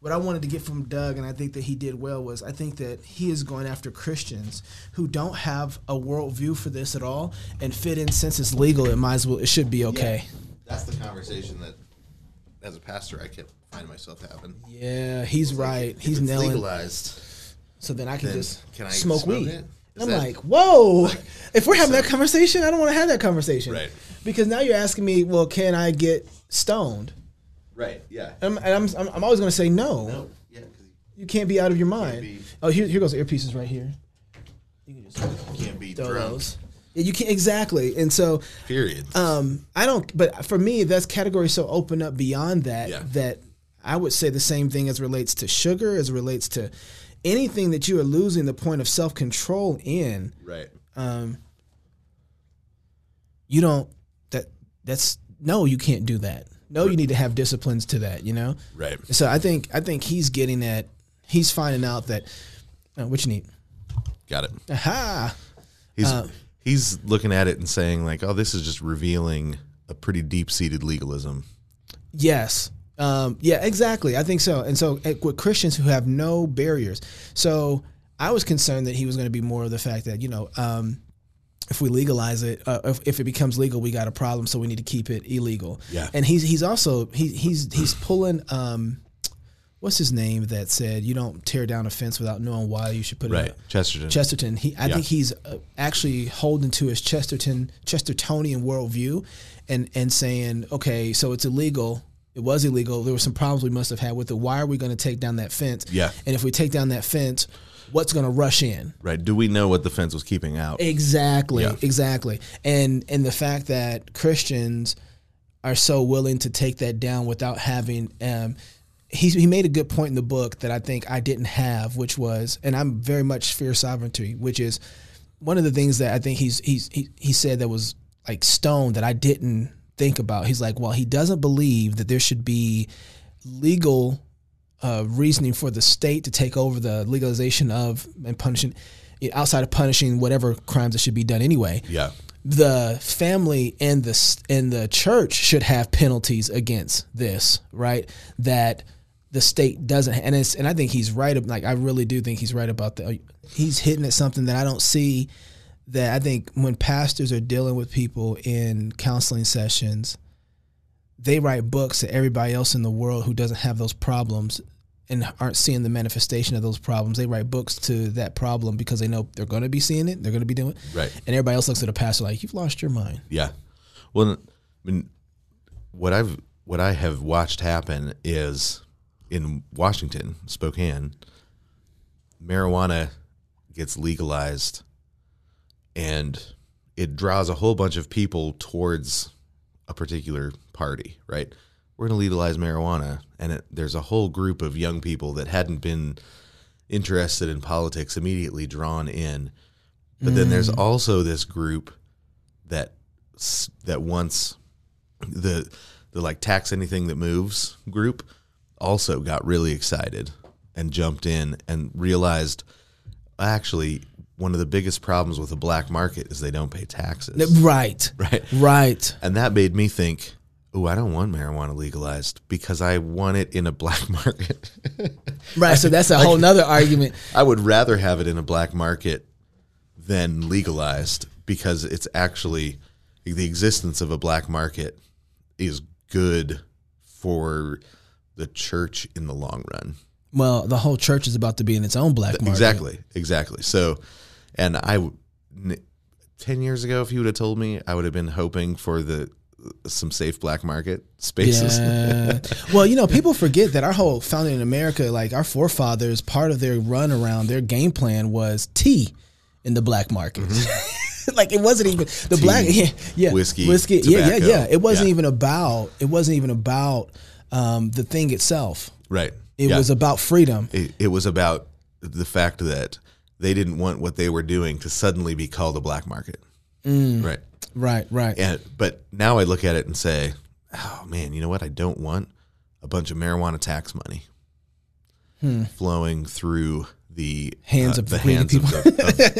what I wanted to get from Doug, and I think that he did well, was I think that he is going after Christians who don't have a worldview for this at all and fit in since it's legal. It might as well. It should be okay. Yeah. That's the conversation that, as a pastor, I kept finding myself having. Yeah, he's right. If he's nailing. legalized. So then I can then just can I smoke, smoke weed. I'm like, whoa! like- if we're having so- that conversation, I don't want to have that conversation, Right. Because now you're asking me, well, can I get stoned? Right. Yeah. And I'm, and I'm, I'm, I'm always going to say no. No. Yeah. You can't be out of your mind. be- Oh, here, here goes earpieces right here. You can just you can't be those. Yeah, you can't exactly. And so, Period. um, I don't. But for me, that's category so open up beyond that Yeah. that I would say the same thing as relates to sugar, as relates to anything that you are losing the point of self control in. right. Um, you don't. That that's no, you can't do that. No, you need to have disciplines to that. You know. Right. So I think I think he's getting at. He's finding out that. Uh, what you need? Got it. Aha. He's Uh, he's looking at it and saying like, oh, this is just revealing a pretty deep seated legalism. Yes. Um, yeah, exactly. I think so. And so eh, with Christians who have no barriers. So I was concerned that he was going to be more of the fact that, you know, um, if we legalize it, uh, if, if it becomes legal, we got a problem. So we need to keep it illegal. Yeah. And he's, he's also, he, he's, he's pulling, um, what's his name that said, you don't tear down a fence without knowing why you should put it Right. up. Chesterton. Chesterton. He, I Yeah. think he's uh, actually holding to his Chesterton, Chestertonian worldview, and and saying, okay, so it's illegal. It was illegal. There were some problems we must have had with it. Why are we going to take down that fence? Yeah. And if we take down that fence, what's going to rush in? right. Do we know what the fence was keeping out? Exactly. Yeah. Exactly. And and the fact that Christians are so willing to take that down without having um he, he made a good point in the book that I think I didn't have, which was, and I'm very much sphere sovereignty, which is one of the things that I think he's he's he, he said that was like stone that I didn't think about. He's like, well, he doesn't believe that there should be legal uh, reasoning for the state to take over the legalization of and punishing outside of punishing whatever crimes that should be done anyway yeah. the family and the and the church should have penalties against this, right? That the state doesn't, and it's and I think he's right. Like I really do think he's right about that. He's hitting at something that I don't see. That I think when pastors are dealing with people in counseling sessions, they write books that everybody else in the world who doesn't have those problems and aren't seeing the manifestation of those problems, they write books to that problem because they know they're going to be seeing it, they're going to be doing it. Right. And everybody else looks at the pastor like, you've lost your mind. Yeah. Well, I mean, what I've what I have watched happen is in Washington, Spokane, marijuana gets legalized, and it draws a whole bunch of people towards a particular party. Right? We're going to legalize marijuana, and it, there's a whole group of young people that hadn't been interested in politics immediately drawn in. But then there's mm. also this group that that wants the the like tax anything that moves group also got really excited and jumped in and realized actually one of the biggest problems with the black market is they don't pay taxes. Right. Right. Right. And that made me think, oh, I don't want marijuana legalized because I want it in a black market. Right. So that's a whole nother argument. I would rather have it in a black market than legalized because it's actually the existence of a black market is good for the church in the long run. Well, the whole church is about to be in its own black market. Exactly, exactly. So, and I, ten years ago, if you would have told me, I would have been hoping for the some safe black market spaces. Yeah. well, you know, people forget that our whole founding in America, like our forefathers, part of their run around, their game plan was tea in the black market. like it wasn't even the black, yeah, yeah, Mm-hmm. whiskey, whiskey, yeah, yeah, yeah. It wasn't Yeah. even about. It wasn't even about um, the thing itself. right. It Yeah. was about freedom. it, it was about the fact that they didn't want what they were doing to suddenly be called a black market. Mm. Right. Right, right. And but now I look at it and say, oh man, you know what? I don't want a bunch of marijuana tax money flowing through the Hmm. Hands uh, of the hands of, the,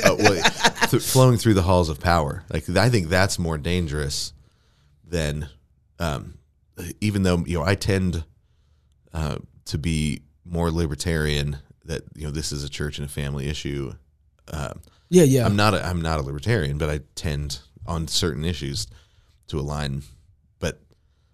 of uh, well, th- flowing through the halls of power. Like I think that's more dangerous than, um, even though you know I tend uh, to be more libertarian that you know this is a church and a family issue. Uh, Yeah, yeah. I'm not a, I'm not a libertarian, but I tend on certain issues to align. But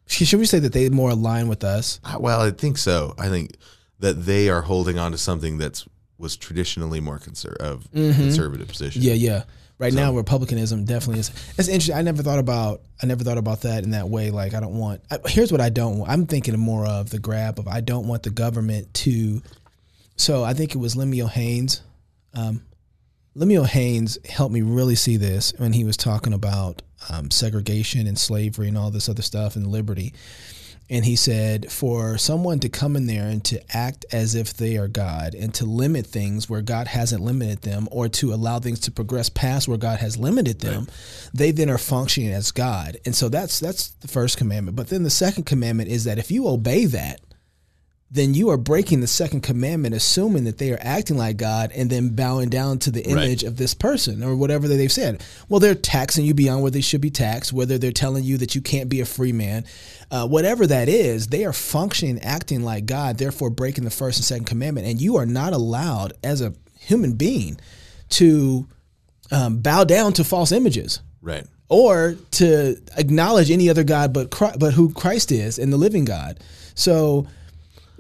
Should we say that they more align with us? well, I think so. I think that they are holding on to something that's was traditionally more conser- of conservative position. Mm-hmm. Yeah, yeah. Right now, republicanism definitely is. It's interesting. I never thought about. I never thought about that in that way. Like, I don't want. I, here's what I don't want. I'm thinking more of the grab of. I don't want the government to. So I think it was Lemuel Haynes. Um, Lemuel Haynes helped me really see this when he was talking about um, segregation and slavery and all this other stuff and liberty. And he said, for someone to come in there and to act as if they are God and to limit things where God hasn't limited them or to allow things to progress past where God has limited them, they then are functioning as God. And so that's that's the first commandment. But then the second commandment is that if you obey that, then you are breaking the second commandment, assuming that they are acting like God and then bowing down to the image of this person or whatever that they've said. Well, they're taxing you beyond where they should be taxed, whether they're telling you that you can't be a free man, uh, whatever that is, they are functioning, acting like God, therefore breaking the first and second commandment. And you are not allowed as a human being to um, bow down to false images Right. or to acknowledge any other God but Christ, but who Christ is and the living God. So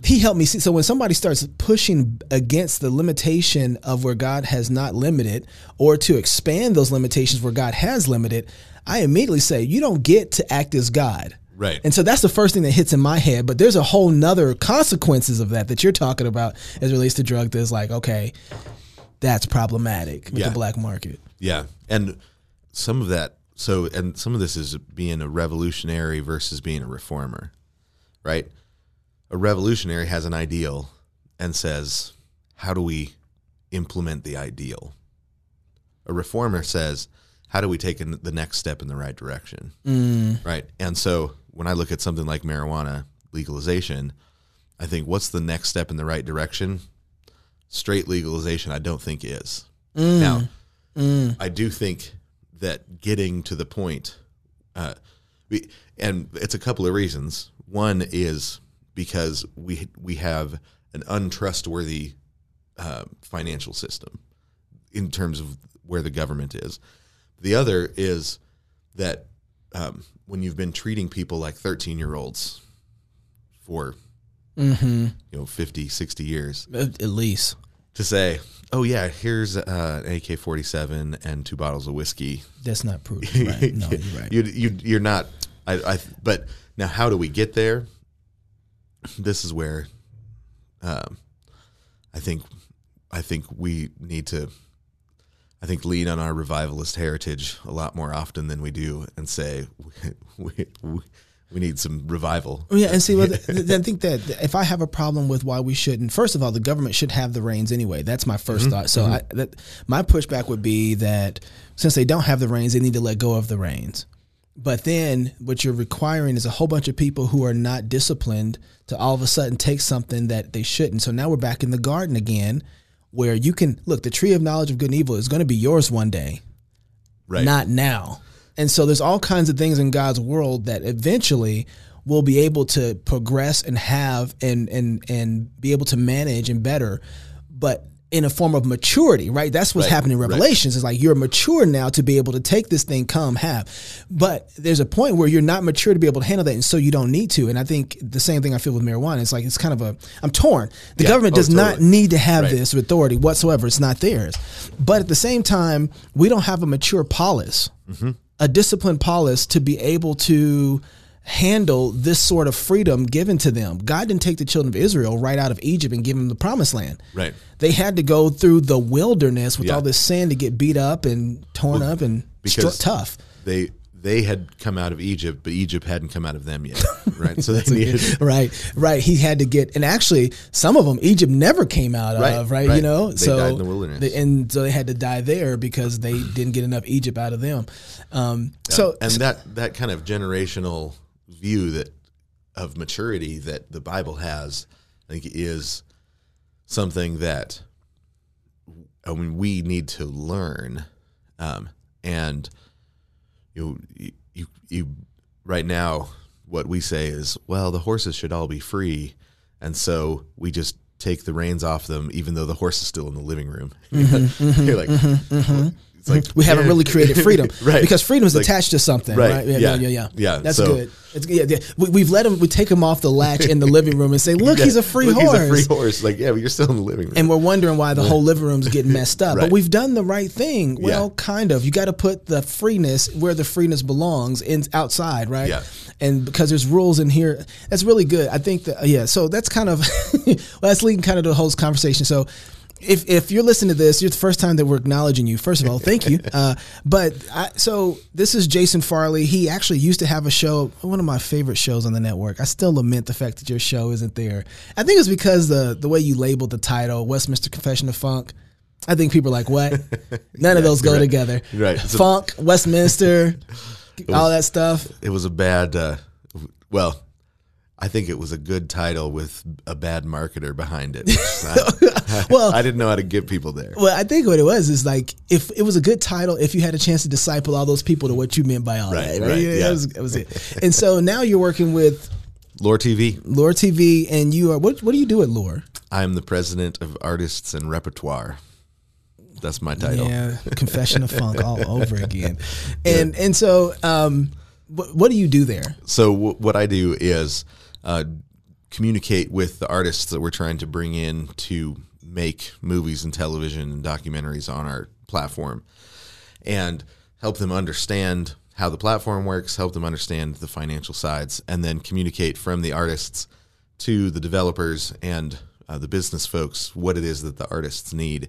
he helped me see. So when somebody starts pushing against the limitation of where God has not limited, or to expand those limitations where God has limited, I immediately say you don't get to act as God. Right. And so that's the first thing that hits in my head. But there's a whole nother consequences of that that you're talking about as it relates to drug. That's like, okay, that's problematic with Yeah. the black market. Yeah, and some of that. So, and some of this is being a revolutionary versus being a reformer, right? A revolutionary has an ideal and says, "How do we implement the ideal?" A reformer says, "How do we take in the next step in the right direction?" Mm. Right. And so, when I look at something like marijuana legalization, I think, what's the next step in the right direction? Straight legalization, I don't think is. Mm. Now, mm. I do think that getting to the point, uh, we, and it's a couple of reasons. One is because we we have an untrustworthy uh, financial system in terms of where the government is. The other is that um, when you've been treating people like 13 year olds for you know 50 60 years At at least. to say oh yeah here's uh, an ak-47 and two bottles of whiskey That's not prudent. Right. No, you're right. you, you, you're not I, I but now how do we get there this is where um, i think i think we need to i think lean on our revivalist heritage a lot more often than we do and say we, we, we need some revival Yeah, and see, well, th- th- I think that if I have a problem with why we shouldn't, first of all, the government should have the reins anyway. That's my 1st thought. So, I, that, my pushback would be that since they don't have the reins, they need to let go of the reins. But then, what you're requiring is a whole bunch of people who are not disciplined to all of a sudden take something that they shouldn't. So now we're back in the garden again, where you can look. The tree of knowledge of good and evil is going to be yours one day right not now. And so there's all kinds of things in God's world that eventually will be able to progress and have and and and be able to manage and better, but in a form of maturity, right? That's what's Right, happening in right. Revelations. It's like you're mature now to be able to take this thing, come, have. But there's a point where you're not mature to be able to handle that, and so you don't need to. And I think the same thing I feel with marijuana. It's like it's kind of a I'm torn. The Yeah. government Oh, does not need to have Right. this authority whatsoever. It's not theirs. But at the same time, we don't have a mature polis, Mm-hmm. a disciplined polis to be able to handle this sort of freedom given to them. God didn't take the children of Israel right out of Egypt and give them the promised land. Right. They had to go through the wilderness with Yeah. all this sand to get beat up and torn up and str- because- tough. they they had come out of Egypt, but Egypt hadn't come out of them yet, right? So they needed right, right. He had to get, and actually, some of them Egypt never came out Right, of, right? You know, They so died in the wilderness. they- and so they had to die there because they didn't get enough Egypt out of them. Um, so, and that that kind of generational view that of maturity that the Bible has, I think, is something that I mean we need to learn. Um, and you, you you right now what we say is well the horses should all be free, and so we just take the reins off them, even though the horse is still in the living room. Mm-hmm, You're like, it's like we haven't really created freedom, Right. Because freedom is Like- attached to something, Right. right? Yeah, Yeah. yeah, yeah, yeah. That's So- good. It's, yeah, yeah. We, we've let him. We take him off the latch in the living room and say, "Look, Yeah, he's a free look, horse." He's a free horse. Like, yeah, but you're still in the living room. and we're wondering why the whole living room's getting messed up. But we've done the right thing. Well, kind of. You got to put the freeness where the freeness belongs, in outside, right? Yeah. And because there's rules in here, that's really good. I think that yeah. So that's kind of well, that's leading kind of to the whole conversation. So. If, if you're listening to this, you're the first time that we're acknowledging you. First of all, thank you. Uh, but I, so this is Jason Farley. He actually used to have a show, one of my favorite shows on the network. I still lament the fact that your show isn't there. I think it's because the the way you labeled the title, Westminster Confession of Funk. I think people are like, what? None of those go right. together. Right. Funk, Westminster, all that stuff. it was a bad, uh, well, I think it was a good title with a bad marketer behind it. I, Well- I didn't know how to get people there. Well, I think what it was is like if it was a good title, if you had a chance to disciple all those people to what you meant by all Right, that, right, Yeah, yeah. That, was, that was it. And so now you're working with LOOR TV. LOOR TV, and you are what? What do you do at LOOR? I'm the president of artists and repertoire. That's my title. Yeah, Confession of Funk all over again. And and so, um, what, what do you do there? So w- what I do is uh, communicate with the artists that we're trying to bring in to make movies and television and documentaries on our platform, and help them understand how the platform works, help them understand the financial sides, and then communicate from the artists to the developers and uh, the business folks what it is that the artists need.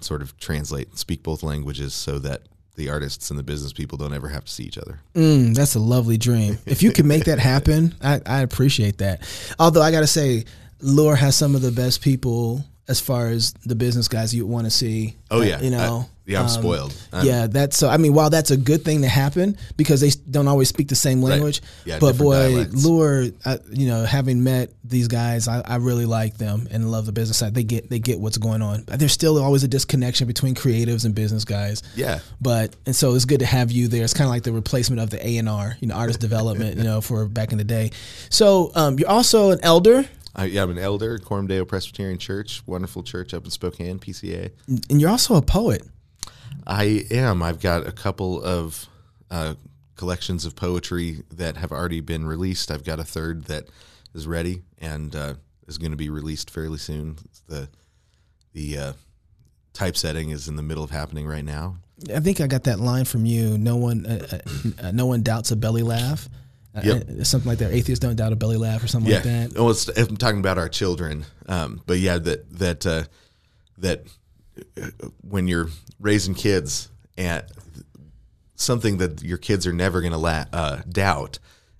Sort of translate, speak both languages, so that the artists and the business people don't ever have to see each other. Mm, that's a lovely dream. If you can make that happen, I, I appreciate that. Although I got to say, LOOR has some of the best people as far as the business guys you want to see. Oh yeah, you know. I- yeah, I'm um, spoiled. I'm- yeah, that's so. I mean, while that's a good thing to happen because they don't always speak the same language, Yeah, but boy, dialects. LOOR, I, you know, having met these guys, I, I really like them and love the business side. They get they get what's going on. There's still always a disconnection between creatives and business guys. Yeah. But and so it's good to have you there. It's kind of like the replacement of the A and R, you know, artist development, you know, for back in the day. So um, you're also an elder, I, yeah, I'm an elder, at Coram Deo Presbyterian Church, wonderful church up in Spokane, PCA. and you're also a poet. I am. I've got a couple of uh, collections of poetry that have already been released. I've got a third that is ready and uh, is going to be released fairly soon. The the uh, typesetting is in the middle of happening right now. I think I got that line from you. No one, uh, uh, uh, no one doubts a belly laugh. Uh, Yep. uh, something like that. Atheists don't doubt a belly laugh or something yeah. like that. Oh, it's, I'm talking about our children. Um, but yeah, that that uh, that uh, when you're raising kids and something that your kids are never going to la- uh, doubt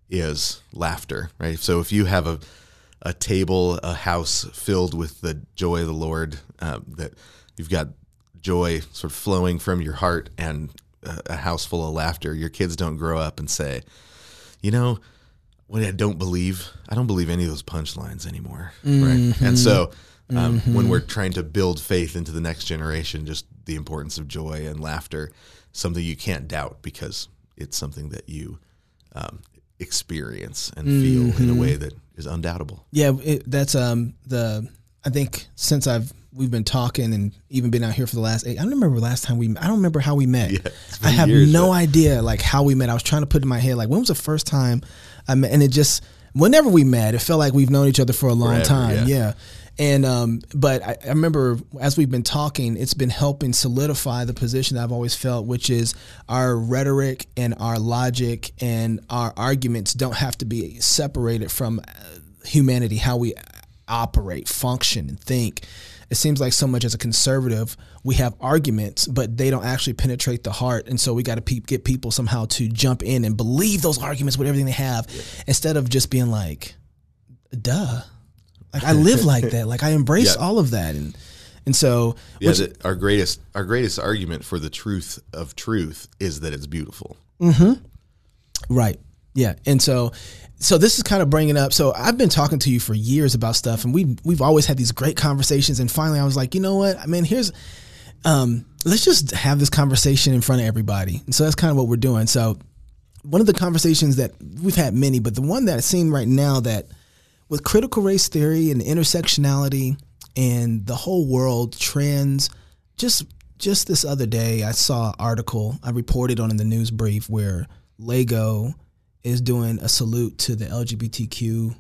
is laughter, right? So if you have a a table, a house filled with the joy of the Lord, um, that you've got joy sort of flowing from your heart and a, a house full of laughter, your kids don't grow up and say, you know, what I don't believe, I don't believe any of those punchlines anymore, right? And so, um, when we're trying to build faith into the next generation, just the importance of joy and laughter, something you can't doubt because it's something that you um, experience and feel in a way that is undoubtable. Yeah, it, that's um the. I think since I've we've been talking and even been out here for the last eight. I don't remember last time we. I don't remember how we met. Yeah, I have years, no but- idea like how we met. I was trying to put in my head like when was the first time I met, and it just whenever we met, it felt like we've known each other for a long Forever, time. yeah. Yeah. And um, but I, I remember as we've been talking, it's been helping solidify the position that I've always felt, which is our rhetoric and our logic and our arguments don't have to be separated from uh, humanity, how we operate, function, and think. It seems like so much as a conservative, we have arguments, but they don't actually penetrate the heart, and so we got to pe- get people somehow to jump in and believe those arguments with everything they have, instead of just being like, "Duh." Like I live like that. Like I embrace Yeah. all of that, and and so Yeah, which- that our greatest our greatest argument for the truth of truth is that it's beautiful. Mm-hmm. Right. Yeah. And so so this is kind of bringing up so I've been talking to you for years about stuff and we we've always had these great conversations and finally I was like, "You know what? I mean, here's um let's just have this conversation in front of everybody." And so that's kind of what we're doing. So one of the conversations that we've had many, but the one that it seemed right now that with critical race theory and intersectionality and the whole world trends. Just just this other day, I saw an article I reported on in the news brief where Lego is doing a salute to the LGBTQ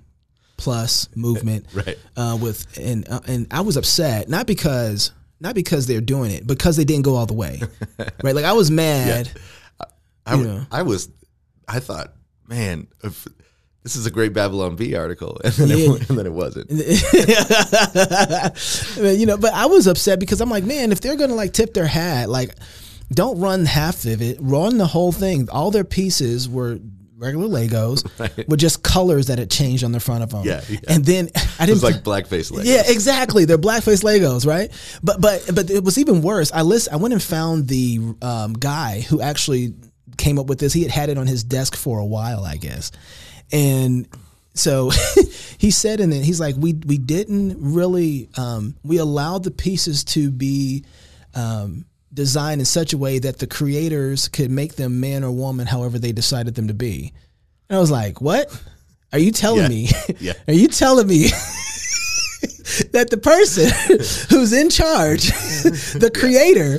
plus movement, Right. Uh, with and uh, and I was upset not because not because they're doing it because they didn't go all the way, right? Like I was mad. I, You know. I was, I thought, man, if, this is a great Babylon Bee article, and then, Yeah. it, and then it wasn't. I mean, you know, but I was upset because I'm like, man, if they're gonna like tip their hat, like, don't run half of it, run the whole thing. All their pieces were regular Legos with just colors that had changed on the front of them. Yeah, yeah. and then I didn't was like blackface. Legos. yeah, exactly. They're blackface Legos, right? But but but it was even worse. I list. I went and found the um, guy who actually came up with this. He had had it on his desk for a while, I guess, and so he said in it, he's like, we we didn't really um, we allowed the pieces to be. Um, designed in such a way that the creators could make them man or woman however they decided them to be and i was like what are you telling Yeah. me Yeah. are you telling me that the person who's in charge, the creator,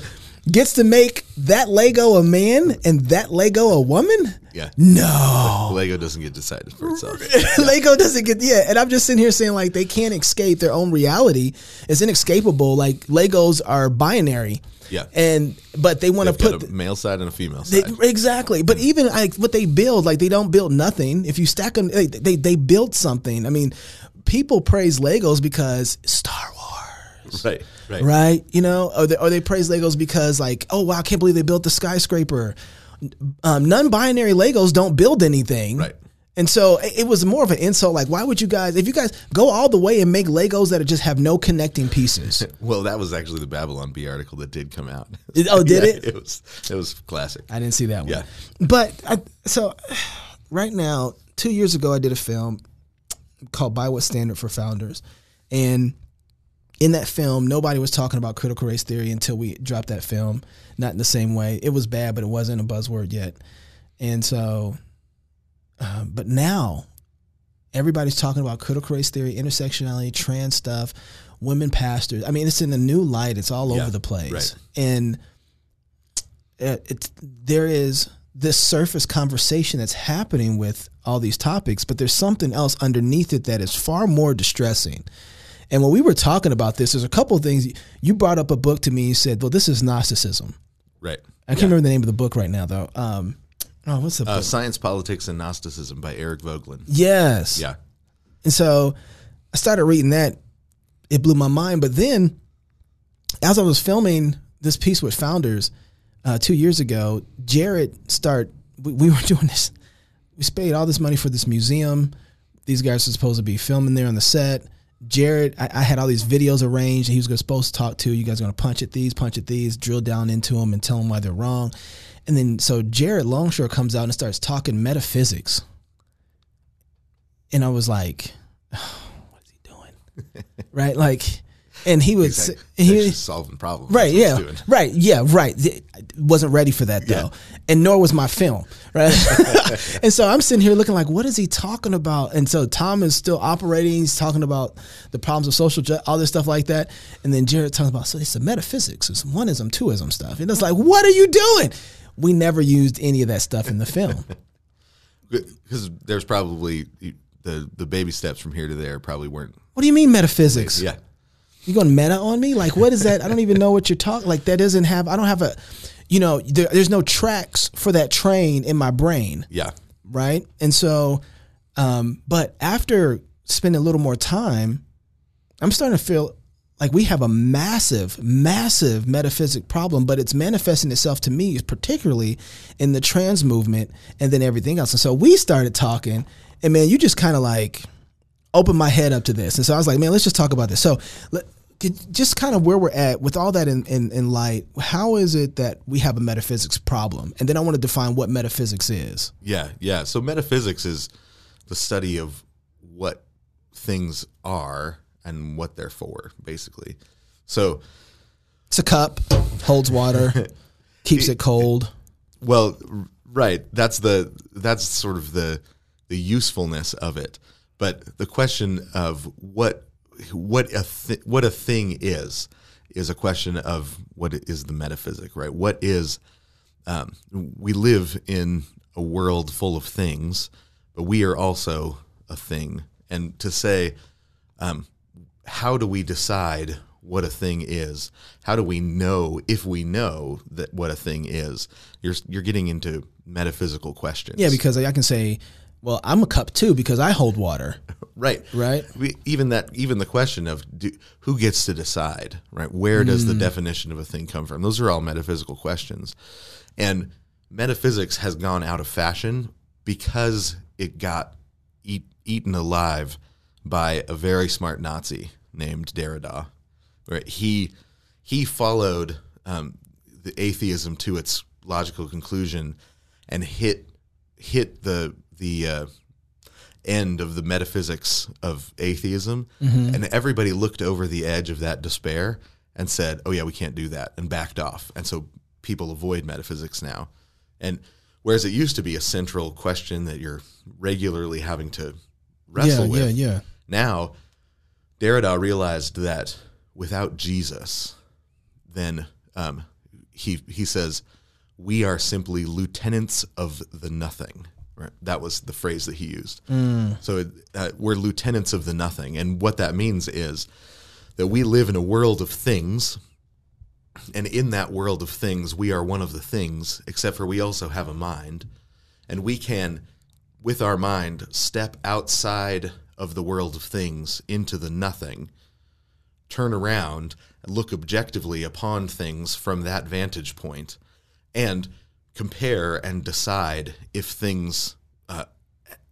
gets to make that Lego a man and that Lego a woman? Yeah. No. Lego doesn't get decided for itself. Lego doesn't get yeah, and I'm just sitting here saying like they can't escape their own reality. It's inescapable. Like Legos are binary. Yeah. And but they want to put a male side and a female they, side. exactly, but even like what they build, like they don't build nothing. If you stack them, they they, they build something. I mean, people praise Legos because Star Wars, right, right, right? You know, or they, or they praise Legos because like, oh wow, I can't believe they built the skyscraper. Um, non-binary Legos don't build anything, Right. And so it it was more of an insult. Like, why would you guys, if you guys go all the way and make Legos that just have no connecting pieces? Well, that was actually the Babylon Bee article that did come out. Oh, did Yeah, it? It was it was classic. I didn't see that one. Yeah. But I, so right now, two years ago, I did a film called By What Standard for Founders. And in that film, nobody was talking about critical race theory until we dropped that film. Not in the same way. It was bad, but it wasn't a buzzword yet. And so, uh, but now everybody's talking about critical race theory, intersectionality, trans stuff, women pastors. I mean, it's in a new light. It's all Yeah, over the place. right. And uh, it's there is this surface conversation that's happening with all these topics, but there's something else underneath it that is far more distressing. And when we were talking about this, there's a couple of things you brought up a book to me. You said, "Well, this is Gnosticism." Right. I can't remember the name of the book right now, though. Um, oh, what's the Uh, book? Science, Politics, and Gnosticism by Eric Voegelin. Yes. Yeah. And so I started reading that. It blew my mind. But then, as I was filming this piece with founders uh, two years ago, Jared start. We, we were doing this. We paid all this money for this museum. These guys were supposed to be filming there on the set. Jared, I, I had all these videos arranged. He was supposed to talk to you guys. Are going to punch at these, punch at these, drill down into them, and tell them why they're wrong. And then so Jared Longshore comes out and starts talking metaphysics, and I was like, "What is he doing?" right? Like, and he was Exactly. he, just solving problems. Right. Yeah. what it's doing. Right. Yeah. Right. I wasn't ready for that though, and nor was my film. Right. and so I'm sitting here looking like, what is he talking about? And so Tom is still operating. He's talking about the problems of social, ju- all this stuff like that. And then Jared talks about so it's the metaphysics, it's oneism, twoism stuff. And it's like, what are you doing? We never used any of that stuff in the film. Because there's probably the the baby steps from here to there probably weren't. what do you mean metaphysics? Yeah. You going meta on me? Like, what is that? I don't even know what you're talking. Like, that doesn't have. I don't have a. You know, there, there's no tracks for that train in my brain, Yeah. right? And so, um, but after spending a little more time, I'm starting to feel like we have a massive, massive metaphysic problem, but it's manifesting itself to me, particularly in the trans movement and then everything else. And so we started talking, and man, you just kind of like opened my head up to this. And so I was like, man, let's just talk about this. So let, just kind of where we're at with all that in, in, in light, how is it that we have a metaphysics problem? And then I want to define what metaphysics is. Yeah. Yeah. So metaphysics is the study of what things are and what they're for, basically. So It's a cup, holds water, keeps it cold. Well, right. That's the that's sort of the the usefulness of it. But the question of what what a what a thing is is a question of what is the metaphysic, right? What is um, we live in a world full of things, but we are also a thing. And to say, um, how do we decide what a thing is? How do we know if we know that what a thing is? You're you're getting into metaphysical questions. Yeah, because I can say, well, I'm a cup too because I hold water. right, Right. We, even that, even the question of do, who gets to decide, right? Where does Mm. the definition of a thing come from? Those are all metaphysical questions, and metaphysics has gone out of fashion because it got eat, eaten alive by a very smart Nazi named Derrida. Right? He he followed um, the atheism to its logical conclusion and hit hit the the uh, end of the metaphysics of atheism, and everybody looked over the edge of that despair and said, "Oh yeah, we can't do that," and backed off. And so people avoid metaphysics now. And whereas it used to be a central question that you're regularly having to wrestle yeah, with, yeah, yeah. now Derrida realized that without Jesus, then um, he he says we are simply lieutenants of the nothing. Right? That was the phrase that he used. So it, uh, we're lieutenants of the nothing, and what that means is that we live in a world of things, and in that world of things, we are one of the things. Except for we also have a mind, and we can, with our mind, step outside of the world of things into the nothing turn around and look objectively upon things from that vantage point and compare and decide if things uh,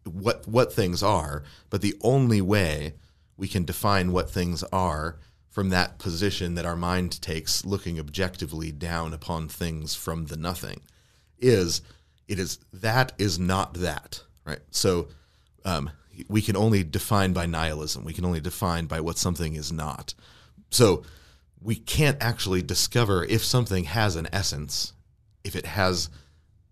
what what things are but the only way we can define what things are from that position that our mind takes looking objectively down upon things from the nothing is it is that is not that right? So um, we can only define by nihilism. We can only define by what something is not. So we can't actually discover if something has an essence, if it has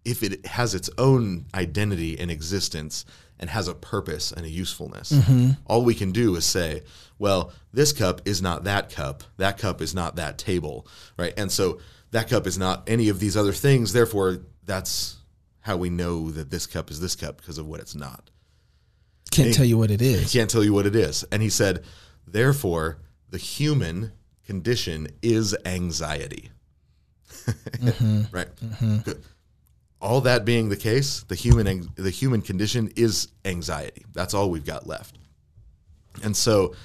if it has its own identity and existence and has a purpose and a usefulness. Mm-hmm. All we can do is say, well, this cup is not that cup, that cup is not that table, right? And so that cup is not any of these other things, therefore that's how we know that this cup is this cup because of what it's not. Can't tell you what it is. Can't tell you what it is. And he said, therefore, the human condition is anxiety. Mm-hmm. right. Mm-hmm. Good. All that being the case, the human the human condition is anxiety. That's all we've got left. And so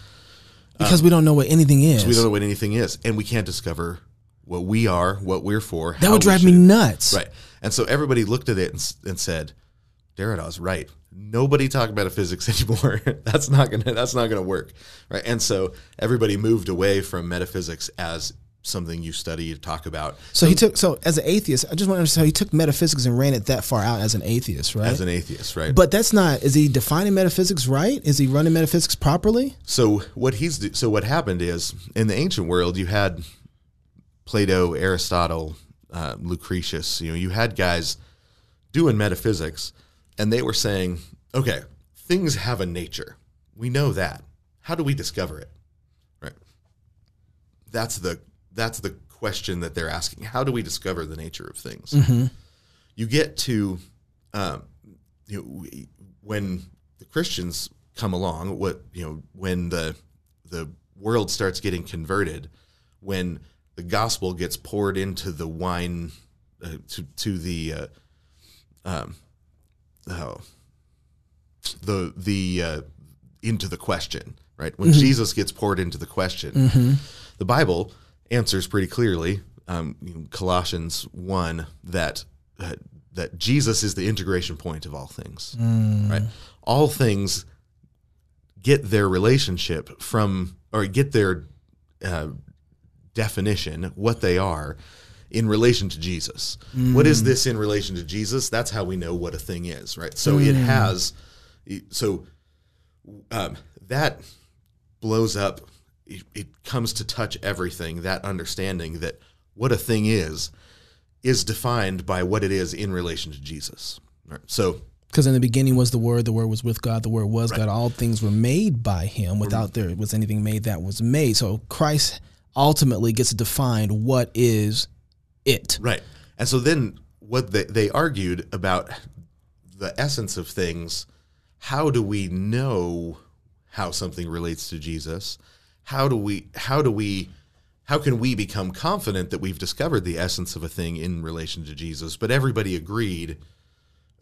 Because we don't know what anything is. we don't know what anything is, and we can't discover what we are, what we're for. that how would drive me nuts. Right. And so everybody looked at it and, and said, Derrida's right. Nobody talk metaphysics anymore. that's not gonna that's not gonna work. Right. And so everybody moved away from metaphysics as something you study to talk about So he took so as an atheist, I just want to understand how he took metaphysics and ran it that far out as an atheist, right? as an atheist, right? but that's not is he defining metaphysics right? Is he running metaphysics properly? So what he's so what happened is in the ancient world you had Plato, Aristotle, uh, Lucretius. You know, you had guys doing metaphysics, and they were saying, "Okay, things have a nature. We know that. How do we discover it?" Right. That's the that's the question that they're asking. How do we discover the nature of things? You get to um, you know, we- when the Christians come along, what you know, when the the world starts getting converted, when the gospel gets poured into the wine, uh, to to the uh, um, oh, the the uh, into the question, right? When Jesus gets poured into the question, the Bible answers pretty clearly. Um, you know, Colossians one that uh, that Jesus is the integration point of all things, right? All things get their relationship from or get their uh, definition, what they are, in relation to Jesus. What is this in relation to Jesus? That's how we know what a thing is, right? So it has, so um, that blows up. It, it comes to touch everything. That understanding that what a thing is is defined by what it is in relation to Jesus. Right? So Because in the beginning was the Word, the Word was with God, the Word was God. All things were made by Him. Without there was anything made that was made. So Christ ultimately gets to define what is it. Right. And so then what they, they argued about the essence of things, how do we know how something relates to Jesus? How do we how do we how can we become confident that we've discovered the essence of a thing in relation to Jesus? But everybody agreed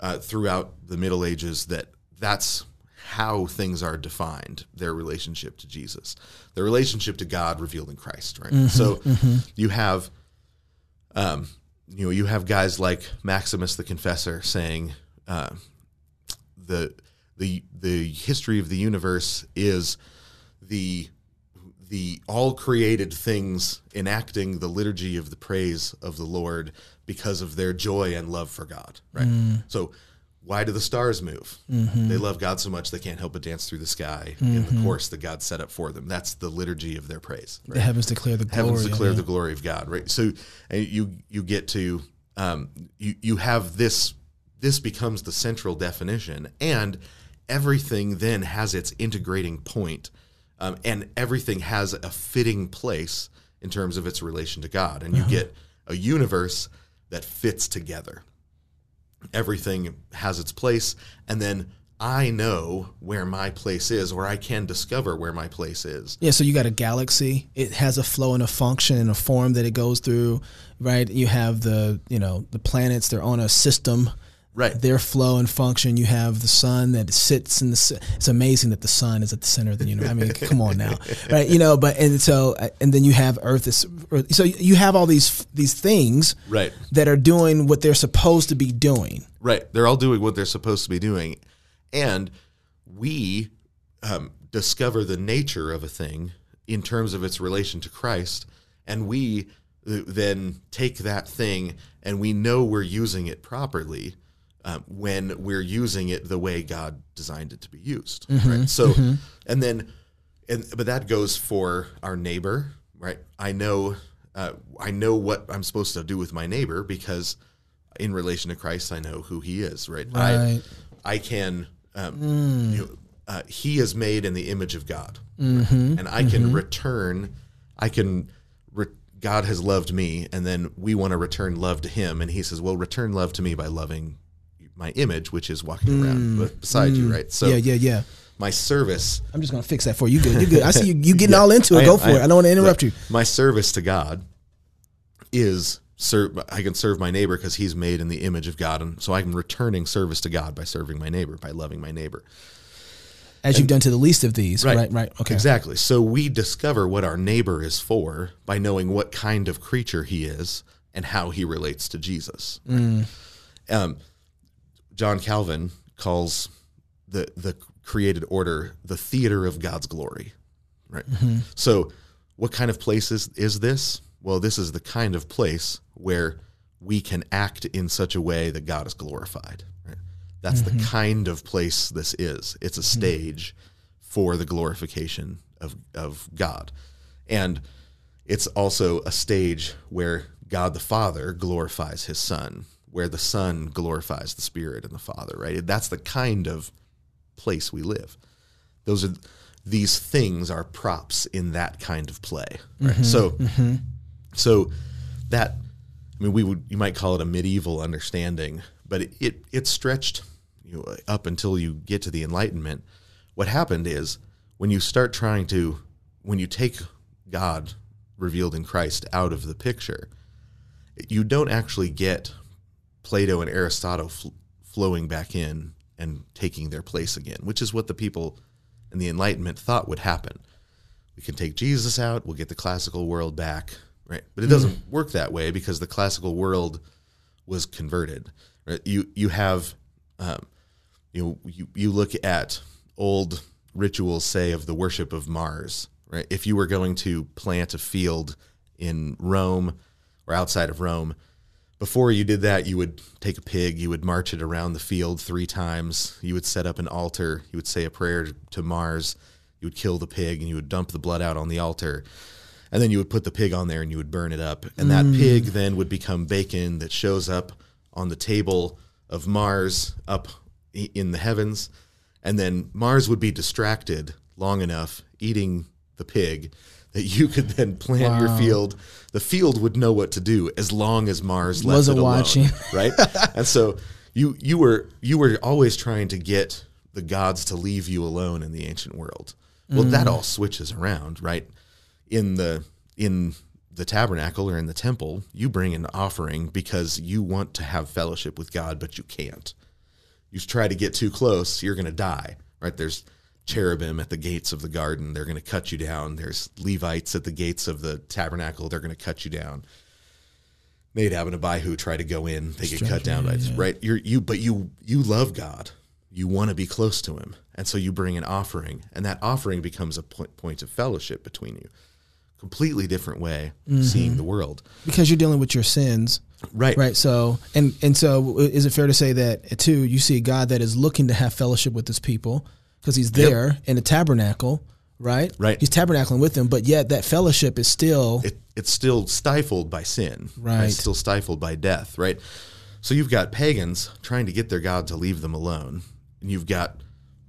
uh, throughout the Middle Ages that that's how things are defined their relationship to Jesus, their relationship to God revealed in Christ, right? Mm-hmm, so mm-hmm. you have, um, you know, you have guys like Maximus the Confessor saying uh, the the the history of the universe is the the all created things enacting the liturgy of the praise of the Lord because of their joy and love for God. Right. Mm. So why do the stars move? Mm-hmm. They love God so much they can't help but dance through the sky mm-hmm. in the mm-hmm. course that God set up for them. That's the liturgy of their praise. Right? The heavens declare the glory. Heavens declare the glory of God. Right. So you you get to um, you you have this this becomes the central definition and everything then has its integrating point um, and everything has a fitting place in terms of its relation to God, and you uh-huh. get a universe that fits together. Everything has its place, and then I know where my place is, or I can discover where my place is. Yeah, so you got a galaxy. It has a flow and a function and a form that it goes through, right? You have the, you know, the planets, they're on a system right. Their flow and function. You have the sun that sits in the it's amazing that the sun is at the center of the universe. I mean come on now. Right you know but and so and then you have earth is so you have all these these things right. that are doing what they're supposed to be doing. Right. They're all doing what they're supposed to be doing. And we um, discover the nature of a thing in terms of its relation to christ. And we uh, then take that thing and we know we're using it properly um, when we're using it the way God designed it to be used. Mm-hmm, right. So, mm-hmm. and then, and but that goes for our neighbor, right? I know, uh, I know what I'm supposed to do with my neighbor because, in relation to Christ, I know who He is, right? right. I, I can, um, mm. you know, uh, He is made in the image of God, mm-hmm, and I can mm-hmm. return. I can. Re- God has loved me, and then we want to return love to Him, and He says, "Well, return love to me by loving my image, which is walking mm, around beside mm, you, right? So yeah, yeah, yeah. My service. I'm just gonna fix that for you. Good, you good. I see you. You getting yeah, all into it. Go for I, it. I don't want to interrupt you. My service to God is serve. I can serve my neighbor because he's made in the image of God, and so I'm returning service to God by serving my neighbor, by loving my neighbor. As and, you've done to the least of these, right, right, right? Okay, exactly. So we discover what our neighbor is for by knowing what kind of creature he is and how he relates to Jesus. Right? Mm. Um, John Calvin calls the the created order the theater of God's glory. Right. Mm-hmm. So, what kind of place is, is this? Well, this is the kind of place where we can act in such a way that God is glorified. Right? That's mm-hmm. the kind of place this is. It's a mm-hmm. stage for the glorification of, of God. And it's also a stage where God the Father glorifies his Son where the Son glorifies the Spirit and the Father, right? That's the kind of place we live. Those are these things are props in that kind of play, right? Mm-hmm, so, mm-hmm. so that I mean, we would you might call it a medieval understanding, but it it, it stretched you know, up until you get to the Enlightenment. What happened is when you start trying to when you take God revealed in Christ out of the picture, you don't actually get Plato and Aristotle fl- flowing back in and taking their place again, which is what the people in the Enlightenment thought would happen. We can take Jesus out, we'll get the classical world back, right? But it doesn't mm. work that way because the classical world was converted. Right? You you have um, you know you, you look at old rituals say of the worship of Mars, right? If you were going to plant a field in Rome or outside of Rome, before you did that, you would take a pig, you would march it around the field three times, you would set up an altar, you would say a prayer to Mars, you would kill the pig, and you would dump the blood out on the altar. And then you would put the pig on there and you would burn it up. And that mm. pig then would become bacon that shows up on the table of Mars up in the heavens, and then Mars would be distracted long enough eating the pig that you could then plant your field. The field would know what to do as long as Mars left Wasn't it alone, watching. right? and so you you were you were always trying to get the gods to leave you alone in the ancient world. Well, that Mm. all switches around, right? In the in the tabernacle or in the temple, you bring an offering because you want to have fellowship with God, but you can't. You try to get too close, you're going to die, right? There's cherubim at the gates of the garden, they're going to cut you down. There's Levites at the gates of the tabernacle, they're going to cut you down. Nadab and Abihu try to go in, they get cut down, right? right? You're you, but you you love God, you want to be close to Him, and so you bring an offering, and that offering becomes a point, point of fellowship between you. Completely different way of mm-hmm. seeing the world, because you're dealing with your sins, right? right? So, and and so, is it fair to say that too? You see a God that is looking to have fellowship with His people because He's there in the tabernacle, right? Right. He's tabernacling with them, but yet that fellowship is still it, it's still stifled by sin. Right. It's still stifled by death, right? So you've got pagans trying to get their God to leave them alone, and you've got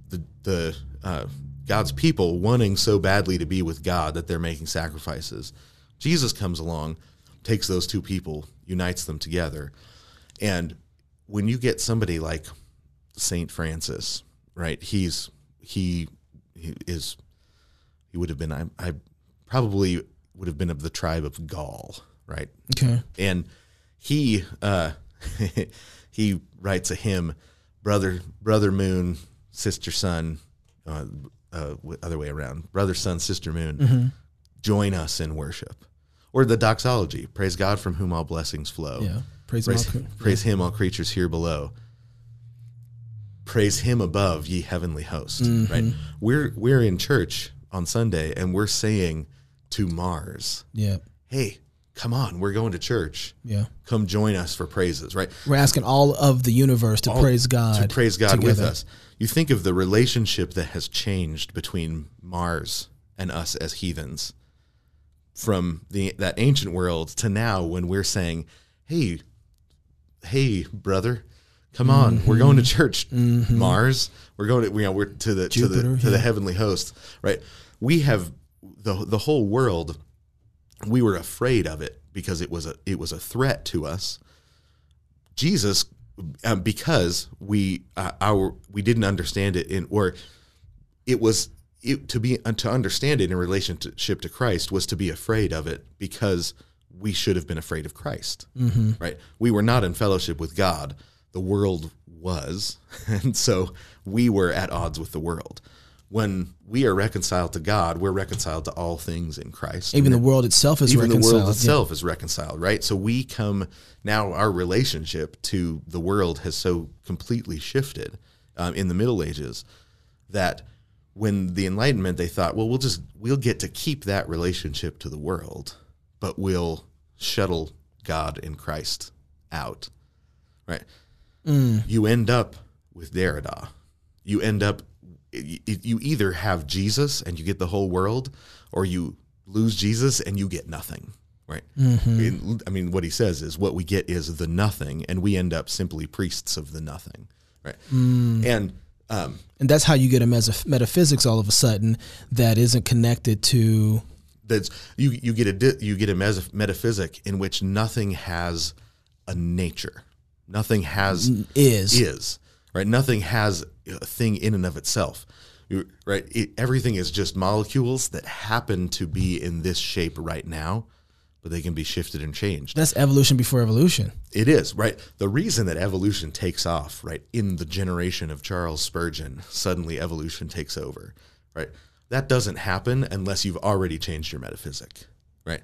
the the uh, God's people wanting so badly to be with God that they're making sacrifices. Jesus comes along, takes those two people, unites them together, and when you get somebody like Saint Francis, right? He's he, he is he would have been I, I probably would have been of the tribe of Gaul, right? okay. And he uh, he writes a hymn, brother brother moon, sister sun, uh, uh, other way around, brother sun, sister moon, join us in worship, or the doxology, praise God from whom all blessings flow. Yeah. Praise, Praise, God. praise him, all creatures here below. Praise him above, ye heavenly host. Mm-hmm. Right? We're we're in church on Sunday and we're saying to Mars, Yeah. Hey, come on, we're going to church. Yeah. Come join us for praises, right? We're asking all of the universe to praise God. To praise God with us. You think of the relationship that has changed between Mars and us as heathens from the that ancient world to now when we're saying, Hey, hey, brother, come on, we're going to church, Mars. We're going to you know, we're to the to the Jupiter, to the heavenly host, right? We have the the whole world. We were afraid of it because it was a it was a threat to us. Jesus, um, because we uh, our we didn't understand it in or it was it, to be uh, to understand it in relationship to Christ was to be afraid of it because we should have been afraid of Christ, mm-hmm. right? We were not in fellowship with God; the world was, and so we were at odds with the world. When we are reconciled to God, we're reconciled to all things in Christ. Even the world itself is even the world itself is reconciled, right? So we come now. Our relationship to the world has so completely shifted um, in the Middle Ages that when the Enlightenment, they thought, well, we'll just we'll get to keep that relationship to the world, but we'll shuttle God and Christ out, right? Mm. You end up with Derrida. You end up you either have Jesus and you get the whole world, or you lose Jesus and you get nothing. Right. Mm-hmm. In- I mean, what he says is what we get is the nothing, and we end up simply priests of the nothing. Right. Mm. And um, And that's how you get a mes- metaphysics all of a sudden that isn't connected to. that's you you get a you get a mes- metaphysic in which nothing has a nature, nothing has Is. is right. Nothing has a thing in and of itself. Right. It, everything is just molecules that happen to be in this shape right now, but they can be shifted and changed. That's evolution before evolution. It is, right? The reason that evolution takes off, right, in the generation of Charles Spurgeon, suddenly evolution takes over, right? That doesn't happen unless you've already changed your metaphysic, right?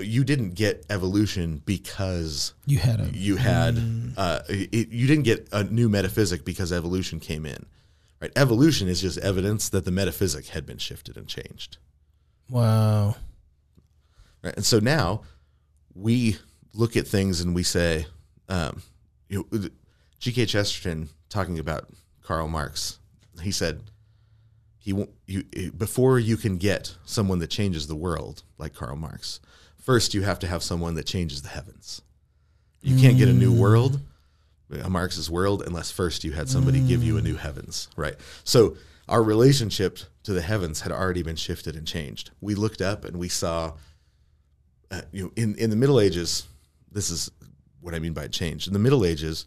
You didn't get evolution because You had a. you had uh, it, you didn't get a new metaphysic because evolution came in, right? Evolution is just evidence that the metaphysic had been shifted and changed. Wow. Right? And so now we look at things and we say, um, you know, G.K. Chesterton talking about Karl Marx, he said, he won't, you before you can get someone that changes the world like Karl Marx, first you have to have someone that changes the heavens. You can't get a new mm. world a Marxist world unless first you had somebody give you a new mm. heavens, right? So our relationship to the heavens had already been shifted and changed. We looked up and we saw, uh, you know, in in the Middle Ages, this is what I mean by change. In the Middle Ages,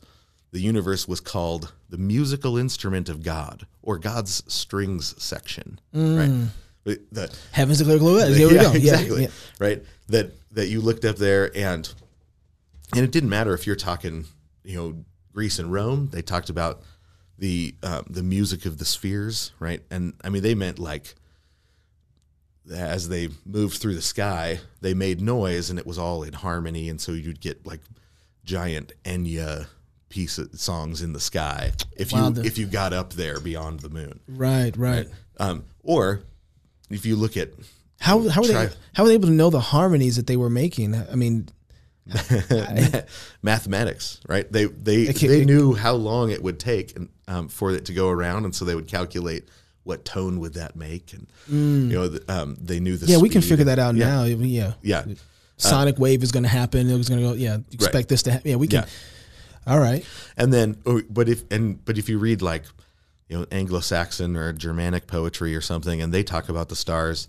the universe was called the musical instrument of God or God's strings section, right? Mm. But The, Heavens declare glory. Here we yeah, go. Yeah, exactly. yeah. Right. That that you looked up there and and it didn't matter if you're talking, you know, Greece and Rome. They talked about the uh, the music of the spheres, right? And I mean, they meant like as they moved through the sky, they made noise, and it was all in harmony, and so you'd get like giant Enya piece of songs in the sky if Wow, you the- if you got up there beyond the moon, Right, right. um, or if you look at How how were they how were they able to know the harmonies that they were making? I mean, mathematics, right? They they can- they knew how long it would take and, um, for it to go around, and so they would calculate what tone would that make, and you know, the, um, they knew the Mm. yeah, we can figure that out Yeah. now. Yeah, Yeah, sonic wave is going to happen. It was going to go. Yeah, expect this to happen. Yeah, we can. Yeah. All right. and then oh, but if and but if you read like you know Anglo-Saxon or Germanic poetry or something, and they talk about the stars,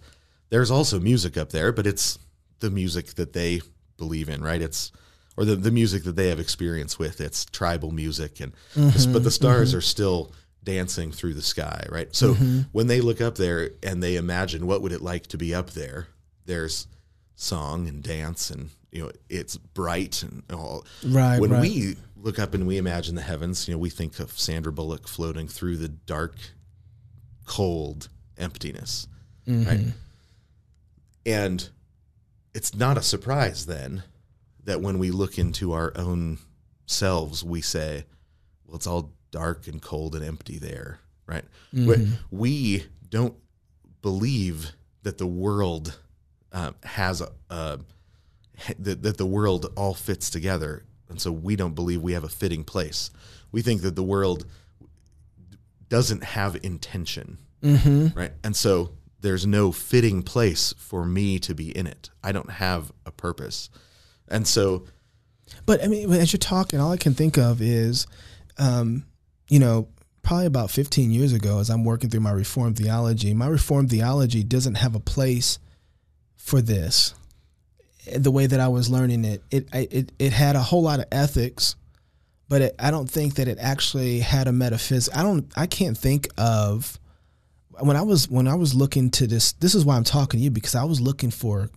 there's also music up there, but it's the music that they believe in, right? It's or the, the music that they have experience with. It's tribal music, and but the mm-hmm, stars mm-hmm. are still dancing through the sky, right? So mm-hmm. when they look up there and they imagine what would it like to be up there, there's song and dance, and you know it's bright and all. Right, When right. we look up and we imagine the heavens, you know, we think of Sandra Bullock floating through the dark, cold emptiness, right? And it's not a surprise then that when we look into our own selves, we say, well, it's all dark and cold and empty there, right? We, we don't believe that the world um, has a, a that, that the world all fits together. And so we don't believe we have a fitting place. We think that the world doesn't have intention, right? And so there's no fitting place for me to be in it. I don't have a purpose. And so, But I mean, as you're talking, all I can think of is, um, you know, probably about 15 years ago, as I'm working through my Reformed theology, my Reformed theology doesn't have a place for this. The way that I was learning it, it it it had a whole lot of ethics, but it, I don't think that it actually had a metaphysics. I don't. I can't think of when I was when I was looking to this. This is why I'm talking to you because I was looking for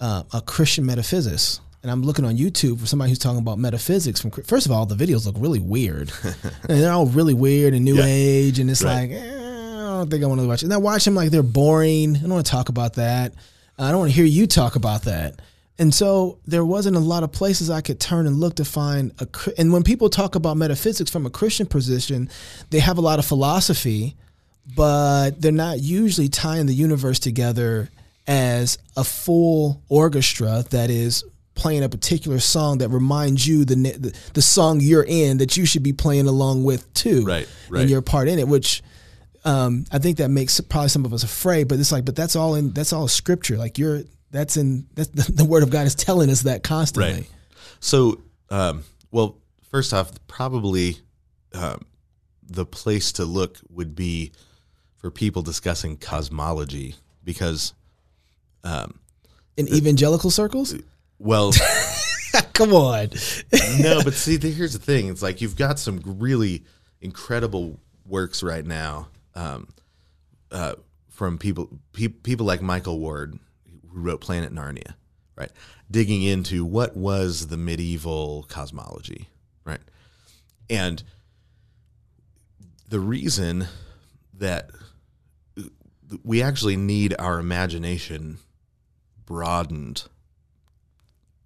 uh, a Christian metaphysicist, and I'm looking on YouTube for somebody who's talking about metaphysics. From first of all, the videos look really weird, and they're all really weird and new Yeah. age, and it's Right. like eh, I don't think I want to watch it. And I watch them like they're boring. I don't want to talk about that. I don't want to hear you talk about that. And so there wasn't a lot of places I could turn and look to find a. And when people talk about metaphysics from a Christian position, they have a lot of philosophy, but they're not usually tying the universe together as a full orchestra that is playing a particular song that reminds you the the, the song you're in that you should be playing along with too Right, right. and your part in it which um, I think that makes probably some of us afraid but it's like but that's all in that's all scripture like you're that's in that's the, the word of God is telling us that constantly Right. So, um, well, first off, probably um, the place to look would be for people discussing cosmology because, in evangelical circles well, come on no, but see, here's the thing: it's like you've got some really incredible works right now um, uh, from people pe- people like Michael Ward, who wrote Planet Narnia, right? Digging into what was the medieval cosmology, right? And the reason that we actually need our imagination broadened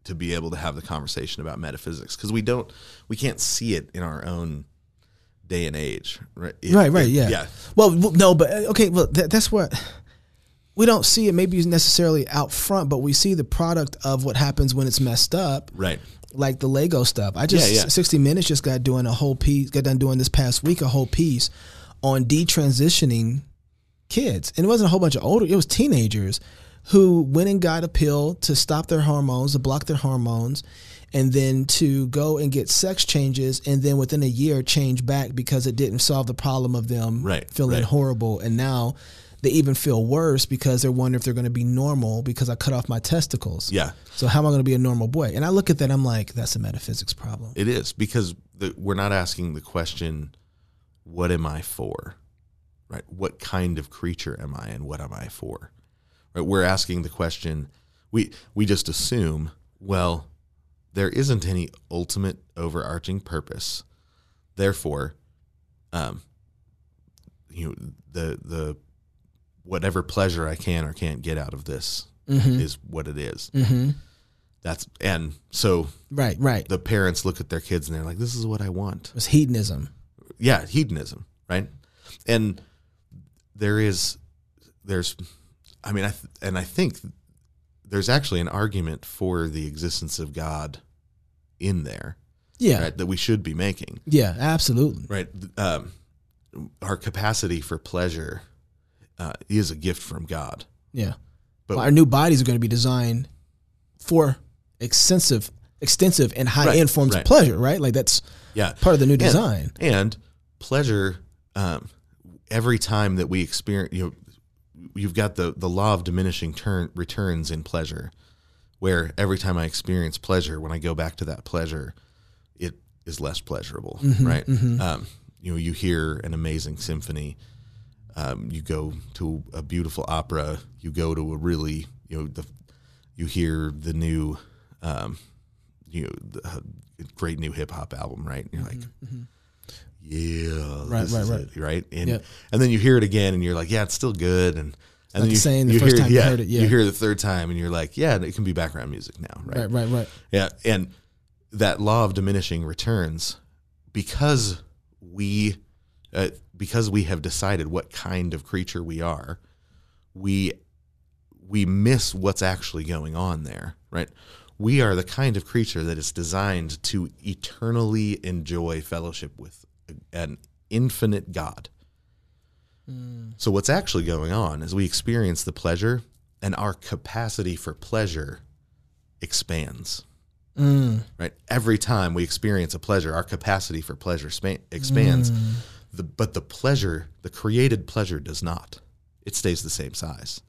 to be able to have the conversation about metaphysics because we don't we can't see it in our own day and age right? It- right right it- yeah. yeah. Well no but uh, okay well that, that's what we don't see it maybe necessarily out front but we see the product of what happens when it's messed up. Right. Like the Lego stuff. I just Yeah, yeah. 60 Minutes just got doing a whole piece, got done doing this past week a whole piece on detransitioning kids. And it wasn't a whole bunch of older, it was teenagers who went and got a pill to stop their hormones, to block their hormones. and then to go and get sex changes and then within a year change back because it didn't solve the problem of them Right, feeling right. horrible and now they even feel worse because they're wondering if they're going to be normal because I cut off my testicles. Yeah, So how am I going to be a normal boy? And I look at that, I'm like, that's a metaphysics problem. it is because the, we're not asking the question, "What am I for?" Right? What kind of creature am I, and what am I for? Right? We're asking the question. We we just assume, well, there isn't any ultimate overarching purpose. Therefore, um, you know, the the whatever pleasure I can or can't get out of this is what it is. Mm-hmm. That's and so Right, right. the parents look at their kids and they're like, "This is what I want." It's hedonism. Yeah, hedonism, right? And there is, there's, I mean, I th- and I think there's actually an argument for the existence of God in there, Yeah. right? That we should be making, Yeah, absolutely. right? Um, our capacity for pleasure uh, is a gift from God. Yeah. But- Well, our new bodies are going to be designed for extensive, extensive and high end Right, forms right. of pleasure, right? Like that's Yeah, part of the new And- design. And, pleasure, um, every time that we experience, you know, you've got the, the law of diminishing turn, returns in pleasure, where every time I experience pleasure, when I go back to that pleasure, it is less pleasurable, right? Um, you know, you hear an amazing symphony, um, you go to a beautiful opera, you go to a really, you know, the, you hear the new, um, you know, the, uh, great new hip hop album, right? And you're like, yeah, Right, right, right. it, right? And Yep. and then you hear it again, and you're like, yeah, it's still good, and and Like then you, saying the you first hear, time you heard it, yeah. you hear it the third time, and you're like, yeah, it can be background music now, right? Right, right, right. Yeah, and that law of diminishing returns, because we, uh, because we have decided what kind of creature we are, we we miss what's actually going on there, right? We are the kind of creature that is designed to eternally enjoy fellowship with an infinite God. So what's actually going on is we experience the pleasure, and our capacity for pleasure expands Mm. right? Every time we experience a pleasure, our capacity for pleasure expands. Mm. The, but the pleasure, the created pleasure, does not. It stays the same size.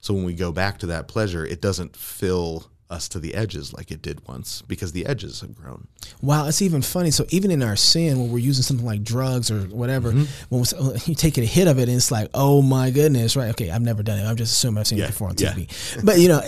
So when we go back to that pleasure, it doesn't fill us to the edges like it did once because the edges have grown. Wow, it's even funny. So even in our sin, when we're using something like drugs or whatever, Mm-hmm. when we, you take a hit of it, and it's like, oh my goodness, right? Okay, I've never done it. I'm just assuming I've seen Yeah, it before on yeah. TV. But you know,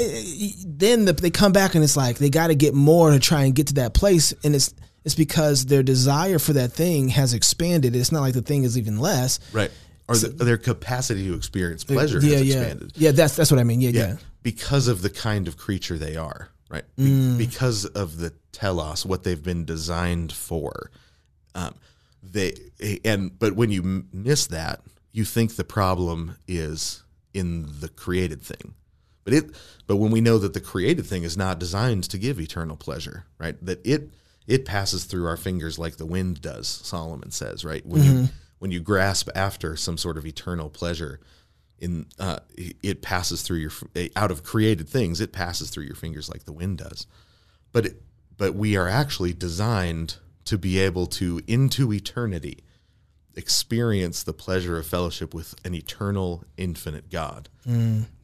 then the, they come back and it's like they got to get more to try and get to that place, and it's it's because their desire for that thing has expanded. It's not like the thing is even less. Right. Or the, their capacity to experience pleasure yeah, has yeah, expanded. yeah. That's that's what I mean. Yeah, yeah. yeah, because of the kind of creature they are, right? Be- Mm. Because of the telos, what they've been designed for. Um, they and but when you m- miss that, you think the problem is in the created thing, but it. But when we know that the created thing is not designed to give eternal pleasure, right? That it it passes through our fingers like the wind does. Solomon says, right? When you when you grasp after some sort of eternal pleasure, in uh, it passes through your out of created things it passes through your fingers like the wind does. But it, but we are actually designed to be able to into eternity experience the pleasure of fellowship with an eternal infinite god.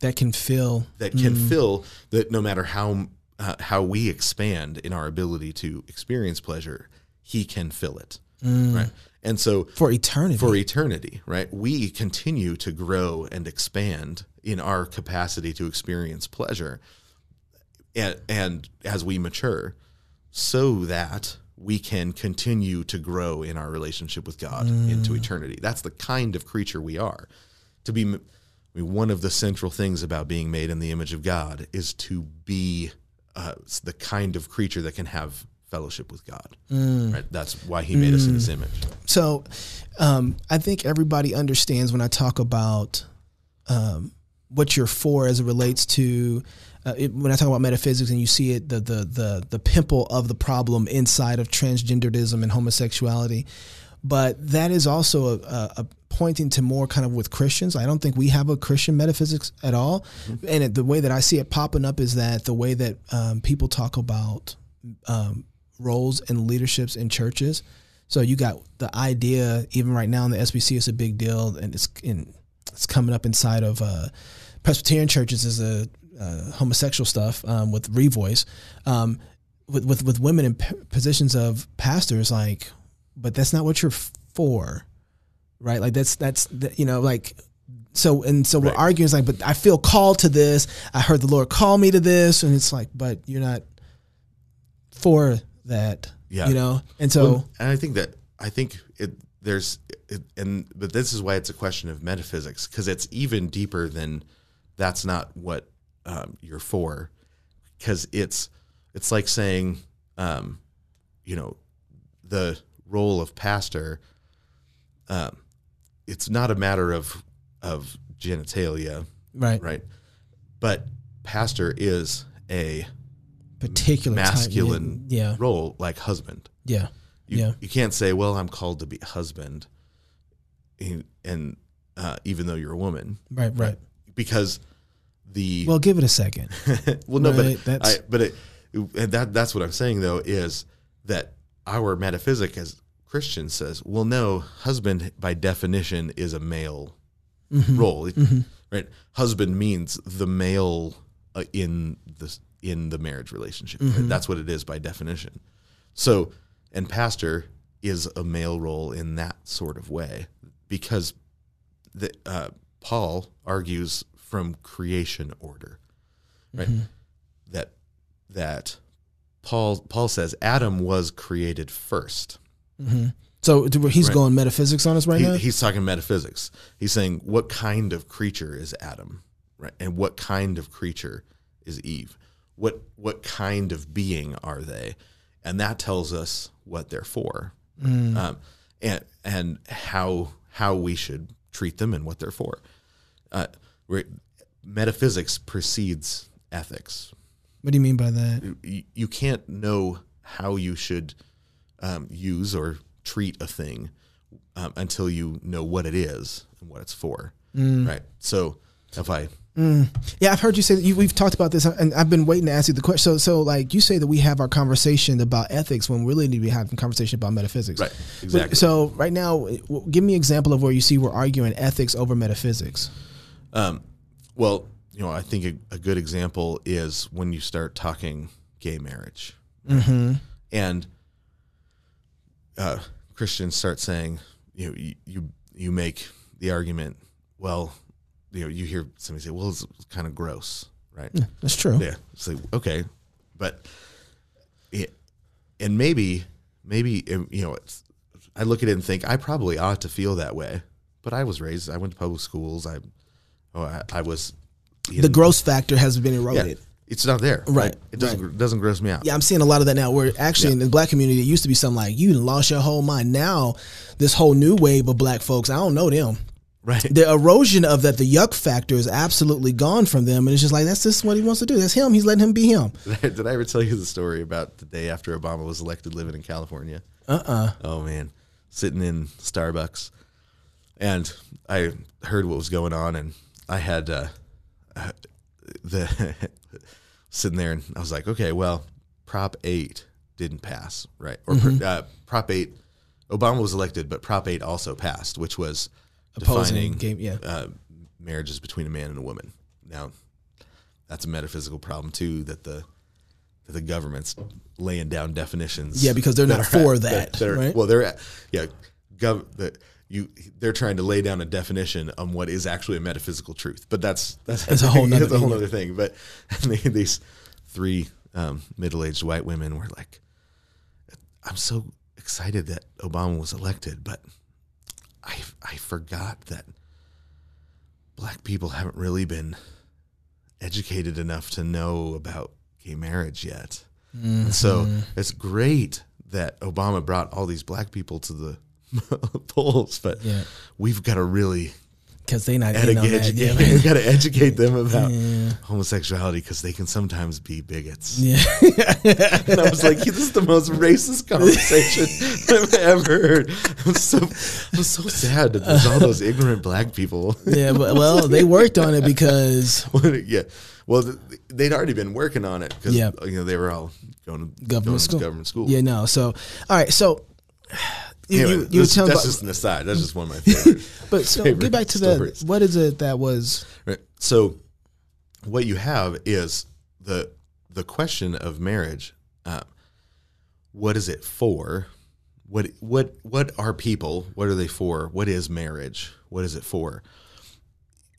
That can fill. That can fill that no matter how uh, how we expand in our ability to experience pleasure he can fill it right and so For eternity. for eternity, right? We continue to grow and expand in our capacity to experience pleasure, and, and as we mature, so that we can continue to grow in our relationship with God into eternity. That's the kind of creature we are. To be, I mean, one of the central things about being made in the image of God is to be uh, the kind of creature that can have fellowship with God. Right? That's why He made us in His image. So, um, I think everybody understands when I talk about um, what you're for as it relates to uh, it, when I talk about metaphysics and you see it the the the the pimple of the problem inside of transgenderism and homosexuality, but that is also a, a, a pointing to more kind of with Christians. I don't think we have a Christian metaphysics at all, and it, the way that I see it popping up is that the way that um, people talk about um, roles and leaderships in churches. So you got the idea, even right now in the SBC, it's a big deal, and it's in, it's coming up inside of uh, Presbyterian churches as a uh, homosexual stuff um, with Revoice, um, with with with women in p- positions of pastors, like, but that's not what you're for, right? Like that's that's the, you know like so and so we're arguing. It's like, but I feel called to this. I heard the Lord call me to this, and it's like, but you're not for that, Yeah. you know. And so Well, and I think that I think it there's it, and but this is why it's a question of metaphysics because it's even deeper than that's not what um, you're for because it's it's like saying um, you know the role of pastor um, it's not a matter of of genitalia right, right but pastor is a particular type- masculine yeah, role like husband yeah, you, Yeah. you can't say, "Well, I'm called to be husband," and, and uh, even though you're a woman, right, right. because the Well, give it a second. well, no, right, but that's- I, but it, and that that's what I'm saying though is that our metaphysic as Christians says, well, no, husband by definition is a male Mm-hmm. role, right? Husband means the male uh, in the in the marriage relationship. Mm-hmm. Right? That's what it is by definition. So, and pastor is a male role in that sort of way because the, uh, Paul argues from creation order, right? Mm-hmm. That that Paul Paul says Adam was created first. So do- he's Right. going metaphysics on us right He- now. he's talking metaphysics. He's saying what kind of creature is Adam, right? And what kind of creature is Eve? What what kind of being are they? And that tells us what they're for, um, and and how how we should treat them and what they're for. Uh, where metaphysics precedes ethics. What do you mean by that? You, you can't know how you should um, use or treat a thing um, until you know what it is and what it's for. Right. So if I Yeah, I've heard you say that you, we've talked about this, and I've been waiting to ask you the question. So, so like you say that we have our conversation about ethics when we really need to be having conversation about metaphysics. Right, But- exactly. So, right now, give me an example of where you see we're arguing ethics over metaphysics. Um, well, you know, I think a, a good example is when you start talking gay marriage, and uh, Christians start saying, you know, you, you you make the argument. Well, you know, you hear somebody say, "Well, it's kind of gross," right? That's true. Yeah, it's like okay, but it, and maybe maybe um, you know, it's, I look at it and think I probably ought to feel that way, but I was raised. I went to public schools. I oh, I, I was The gross factor has been yeah, eroded. it's not there. Right, It doesn't it doesn't gross me out. Yeah, I'm seeing a lot of that now. Where actually in the black community, it used to be something like you lost your whole mind. Now, this whole new wave of black folks, I don't know them. Right. The erosion of that, the yuck factor is absolutely gone from them, and it's just like that's just what he wants to do. That's him. He's letting him be him. Did I, ever tell you the story about the day after Obama was elected, living in California? Uh uh Oh man, sitting in Starbucks, and I heard what was going on, and I had uh, uh, the sitting there, and I was like, okay, well, Prop Eight didn't pass, right? Or uh, Prop Eight, Obama was elected, but Prop Eight also passed, which was Opposing game- yeah. uh, marriages between a man and a woman. Now, that's a metaphysical problem too. That the that the government's laying down definitions. Yeah, because they're not are- for that, are- right? Well, they're at- yeah, gov the you they're trying to lay down a definition on what is actually a metaphysical truth. But that's that's, That's a whole nother that's a whole thing. other thing. But they, these three um, middle aged white women were like, "I'm so excited that Obama was elected, but I I forgot that black people haven't really been educated enough to know about gay marriage yet. So Mm-hmm. it's great that Obama brought all these black people to the polls, but Yeah. we've got to really because they not educate, that. Yeah, educate, man. we've got to educate them about Yeah. homosexuality because they can sometimes be bigots. yeah. And I was like, this is the most racist conversation I've ever heard. I'm so, I'm so sad that there's all those ignorant black people. yeah, but well, they worked on it because yeah. well, they'd already been working on it because Yeah. you know they were all going to Government going school. To government school. Yeah, no. So, all right. So, you, Anyway, you, you this- telling that's about, just an aside. That's just one of my favorite. but so favorite get back to the stories. what is it that was Right. So, what you have is the the question of marriage. Uh, what is it for? What what what are people? What are they for? What is marriage? What is it for?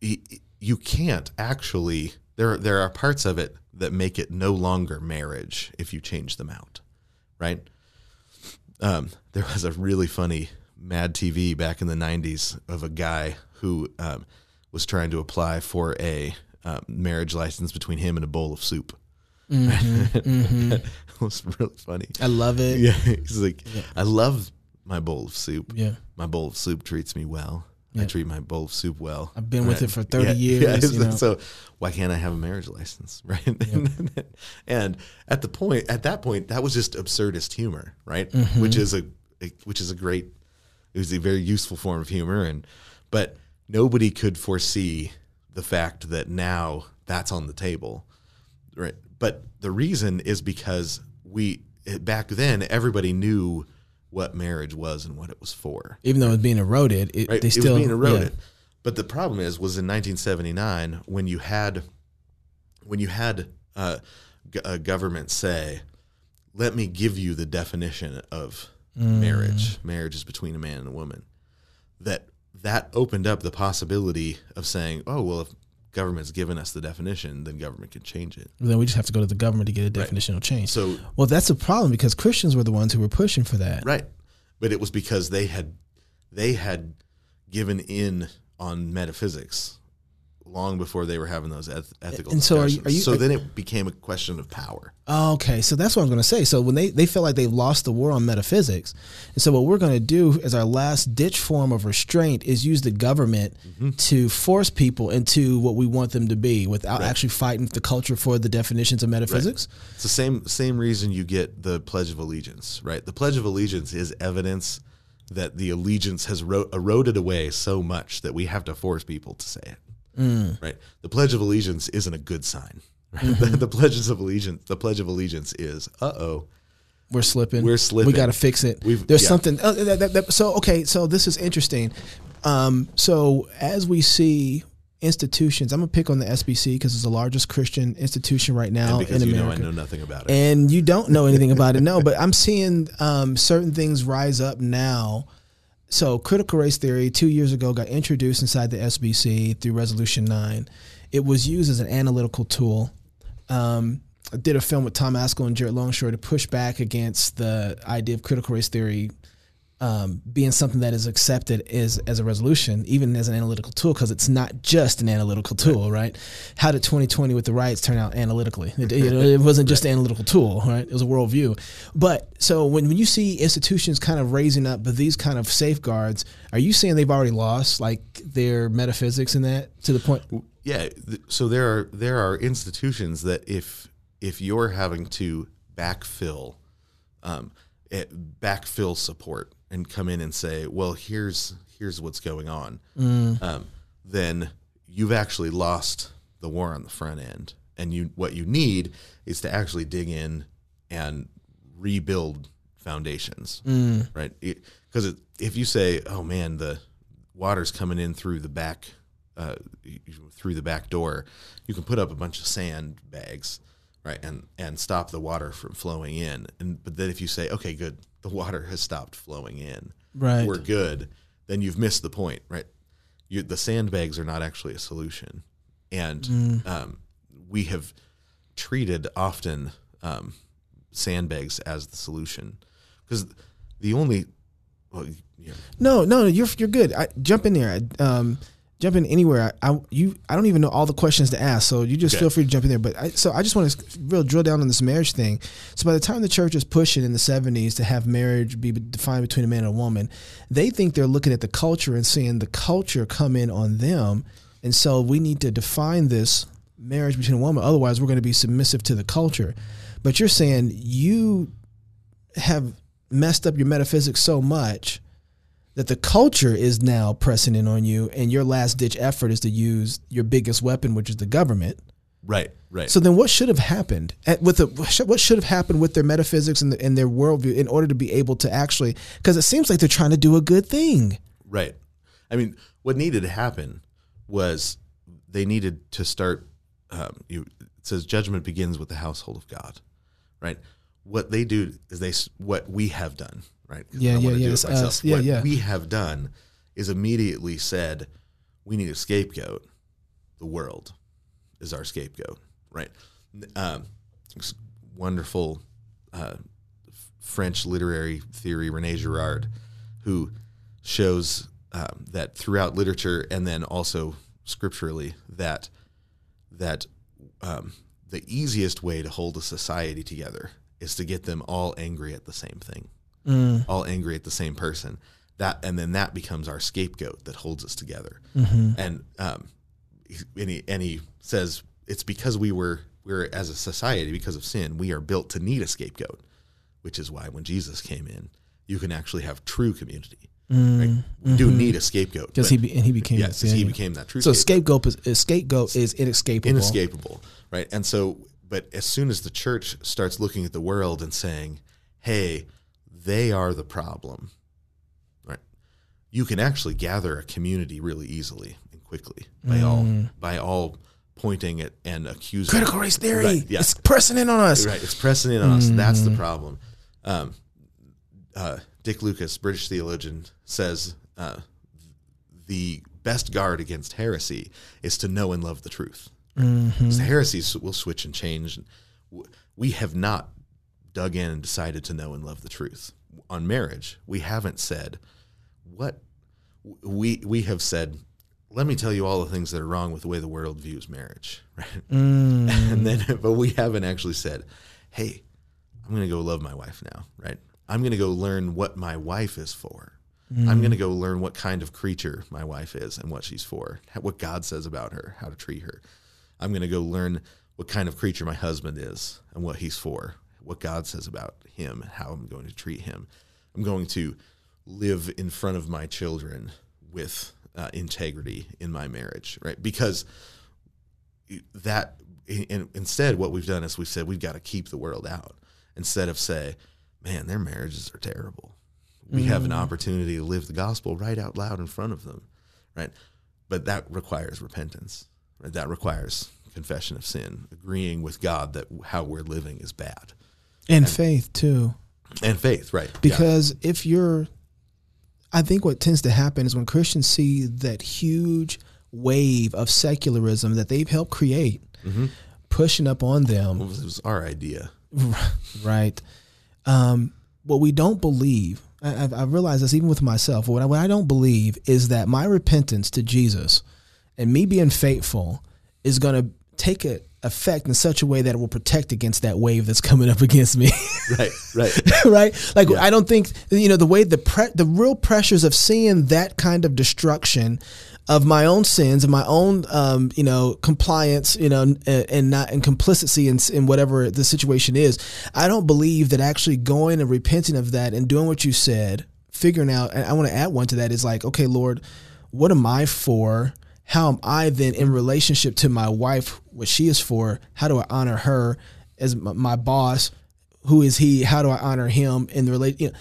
Y- You can't actually. There there are parts of it that make it no longer marriage if you change them out, right? Um, there was a really funny Mad TV back in the '90s of a guy who um, was trying to apply for a uh, marriage license between him and a bowl of soup. it was really funny. I love it. Yeah, he's like, I love my bowl of soup. Yeah. My bowl of soup treats me well. I treat my bowl of soup well. I've been with it for 30 Yeah, years, yeah. you know. So why can't I have a marriage license, right? and at the point, at that point, that was just absurdist humor, right? Mm-hmm. Which is a, which is a great, it was a very useful form of humor, and but nobody could foresee the fact that now that's on the table, right? But the reason is because we back then everybody knew what marriage was and what it was for. Even though it's being eroded, it, Right? they it still was being eroded. yeah. But the problem is, was in 1979 when you had, when you had uh, g- a government say, "Let me give you the definition of Mm. marriage. Marriage is between a man and a woman." That that opened up the possibility of saying, "Oh well, if government's given us the definition, then government can change it." Then we just have to go to the government to get a definitional change. So well, that's a problem because Christians were the ones who were pushing for that. Right. But it was because they had they had given in on metaphysics long before they were having those eth- ethical And so are you- are you- so then it became a question of power. Okay, so that's what I'm going to say. So when they, they feel like they've lost the war on metaphysics, and so what we're going to do as our last ditch form of restraint is use the government Mm-hmm. to force people into what we want them to be without actually fighting the culture for the definitions of metaphysics. It's the same same reason you get the Pledge of Allegiance, right? The Pledge of Allegiance is evidence that the allegiance has ro- eroded away so much that we have to force people to say it. Mm. Right? The Pledge of Allegiance isn't a good sign. Right? Mm-hmm. The, the pledges of allegiance, the Pledge of Allegiance is, uh oh, We're slipping. We're slipping. We got to fix it. We've- There's yeah. something. Oh, that, that, that, so okay, so this is interesting. Um, so as we see institutions, I'm gonna pick on the SBC because it's the largest Christian institution right now in you America. know I know nothing about it. and you don't know anything about it. No, but I'm seeing um, certain things rise up now. So, critical race theory two years ago got introduced inside the SBC through Resolution 9. It was used as an analytical tool. Um, I did a film with Tom Ascol and Jared Longshore to push back against the idea of critical race theory um, being something that is accepted as as a resolution, even as an analytical tool, because it's not just an analytical tool, right? How did 2020 with the riots turn out analytically? It, you know, it wasn't just an analytical tool, right? It was a worldview. But so when, when you see institutions kind of raising up but these kind of safeguards, are you saying they've already lost like their metaphysics in that to the point? Yeah, th- so there are there are institutions that if if you're having to backfill, um, eh, backfill support and come in and say, well, here's here's what's going on, um, then you've actually lost the war on the front end, and you what you need is to actually dig in and rebuild foundations, right? Because if you say, oh man, the water's coming in through the back uh, through the back door, you can put up a bunch of sand bags, right, and and stop the water from flowing in. And but then if you say, okay, good, the water has stopped flowing in, Right. we're good, then you've missed the point, right? You, the sandbags are not actually a solution, and um, we have treated often um, sandbags as the solution because the only well, know, No, no, you're you're good. I, jump in there. I, um, jump in anywhere. I, I you I don't even know all the questions to ask, so you just Okay. feel free to jump in there. But I, so I just want to real drill down on this marriage thing. So by the time the church is pushing in the '70s to have marriage be defined between a man and a woman, they think they're looking at the culture and seeing the culture come in on them, and so we need to define this marriage between a woman. Otherwise, we're going to be submissive to the culture. But you're saying you have messed up your metaphysics so much that the culture is now pressing in on you, and your last ditch effort is to use your biggest weapon, which is the government, Right. Right. So then, what should have happened at, with the what should have happened with their metaphysics and, the, and their worldview in order to be able to actually? Because it seems like they're trying to do a good thing. Right. I mean, what needed to happen was they needed to start. Um, you, it says judgment begins with the household of God, right? What they do is they what we have done, right? Yeah, yeah, yeah, it it's myself. us. Yeah, what yeah. we have done is immediately said we need a scapegoat. The world is our scapegoat, right? Um, wonderful uh, French literary theory, Rene Girard, who shows um, that throughout literature and then also scripturally that that um, the easiest way to hold a society together is to get them all angry at the same thing, mm. all angry at the same person. That and then that becomes our scapegoat that holds us together. Mm-hmm. And um, he- and he, and he says it's because we were we're as a society because of sin we are built to need a scapegoat, which is why when Jesus came in, you can actually have true community. Mm. Right? We do mm-hmm. need a scapegoat Because he be, and he became Yes, yeah, he yeah. became that true So scapegoat. scapegoat is scapegoat is inescapable. inescapable, right? And so, but as soon as the church starts looking at the world and saying, "Hey, they are the problem," right? You can actually gather a community really easily and quickly by all by all pointing at and accusing Critical race theory. Right, yeah. It's pressing in on us. Right, it's pressing in on us. That's the problem. Um, uh, Dick Lucas, British theologian, says uh, the best guard against heresy is to know and love the truth. Mm-hmm. 'Cause heresies will switch and change. We have not dug in and decided to know and love the truth on marriage. We haven't said what we we have said. Let me tell you all the things that are wrong with the way the world views marriage, right? Mm. And then, but we haven't actually said, "Hey, I'm going to go love my wife now," right? I'm going to go learn what my wife is for. I'm going to go learn what kind of creature my wife is and what she's for, what God says about her, how to treat her. I'm going to go learn what kind of creature my husband is and what he's for, what God says about him, and how I'm going to treat him. I'm going to live in front of my children with uh, integrity in my marriage, right? Because that in, instead what we've done is we've said we've got to keep the world out instead of say man their marriages are terrible we have an opportunity to live the gospel right out loud in front of them right but that requires repentance that requires confession of sin agreeing with god that how we're living is bad And faith too. and faith right Yeah. Because if you're, I think what tends to happen is when Christians see that huge wave of secularism that they've helped create Mm-hmm. pushing up on them, it was, it was our idea right? Um, what we don't believe, I, I've, I've realized this even with myself. What I, what I don't believe is that my repentance to Jesus and me being faithful is going to take a effect in such a way that it will protect against that wave that's coming up against me. right right right? Like I don't think you know the way the pre- the real pressures of seeing that kind of destruction of my own sins and my own um, you know compliance you know and, and not and complicity in, in whatever the situation is. I don't believe that actually going and repenting of that and doing what you said, figuring out. And I want to add one to that is like, okay, Lord, what am I for? How am I then in relationship to my wife? What she is for? How do I honor her as my, boss? who is he? How do I honor him in the relation? You know,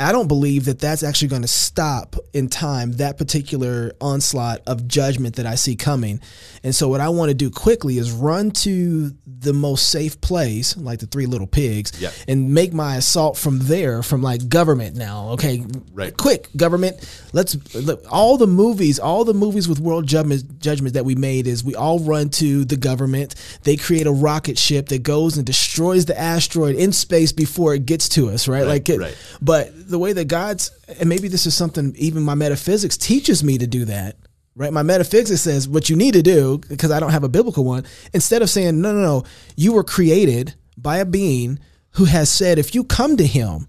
I don't believe that that's actually going to stop in time that particular onslaught of judgment that I see coming. And so, what I want to do quickly is run to the most safe place, like the three little pigs, Yep. and make my assault from there, from like government now. Okay, Right. Quick, government. Let's look, all the movies, all the movies with world judgment judgment that we made is we all run to the government. They create a rocket ship that goes and destroys the asteroid in space before it gets to us, right? like, it, right. but the way that God's and maybe this is something even my metaphysics teaches me to do that. Right, my metaphysics says what you need to do because I don't have a biblical one. Instead of saying no, no, no, you were created by a being who has said if you come to Him,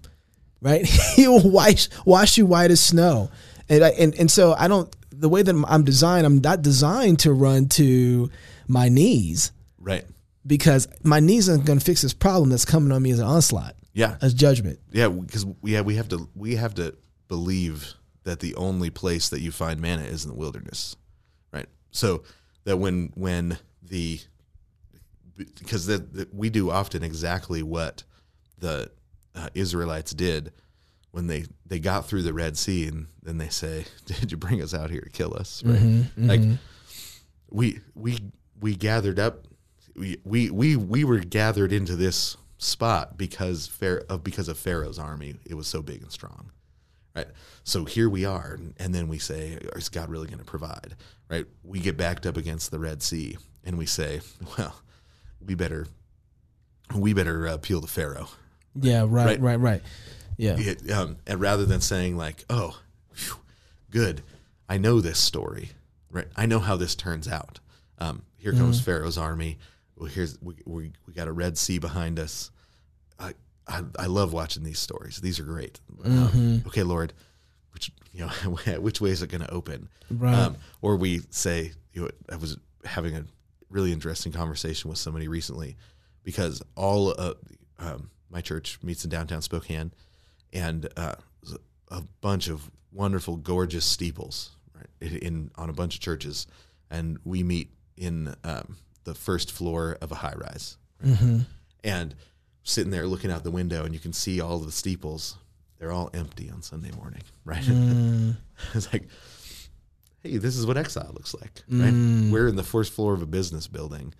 right? he will wash wash you white as snow. And I, and and so I don't the way that I'm designed, I'm not designed to run to my knees right because my knees aren't going to fix this problem that's coming on me as an onslaught, yeah as judgment. Yeah, because yeah, we have to we have to believe that the only place that you find manna is in the wilderness, right? So that when when the because the, we do often exactly what the uh, Israelites did when they they got through the Red Sea, and then they say, "Did you bring us out here to kill us?" Right? Mm-hmm, Like we we we gathered up, we we we we were gathered into this spot because Pharaoh, of because of Pharaoh's army. It was so big and strong, right? So here we are, and, then we say, "Is God really going to provide?" Right? We get backed up against the Red Sea, and we say, "Well, we better." We better uh, appeal to Pharaoh, Yeah, right, Right. right, right. Yeah. it, um, and rather than saying like, "Oh, phew, good, I know this story, right? I know how this turns out." Um, here comes Pharaoh's army. Well, here's we, we we got a Red Sea behind us. I I, I love watching these stories. These are great. Um, okay, Lord, which you know which way is it going to open? Right. Um, or we say, you know, I was having a really interesting conversation with somebody recently because all uh, um, my church meets in downtown Spokane, and uh, a bunch of wonderful, gorgeous steeples right in on a bunch of churches, and we meet in um, the first floor of a high rise, and sitting there looking out the window, and you can see all the steeples. They're all empty on Sunday morning, right? it's like, hey, this is what exile looks like, right? We're in the first floor of a business building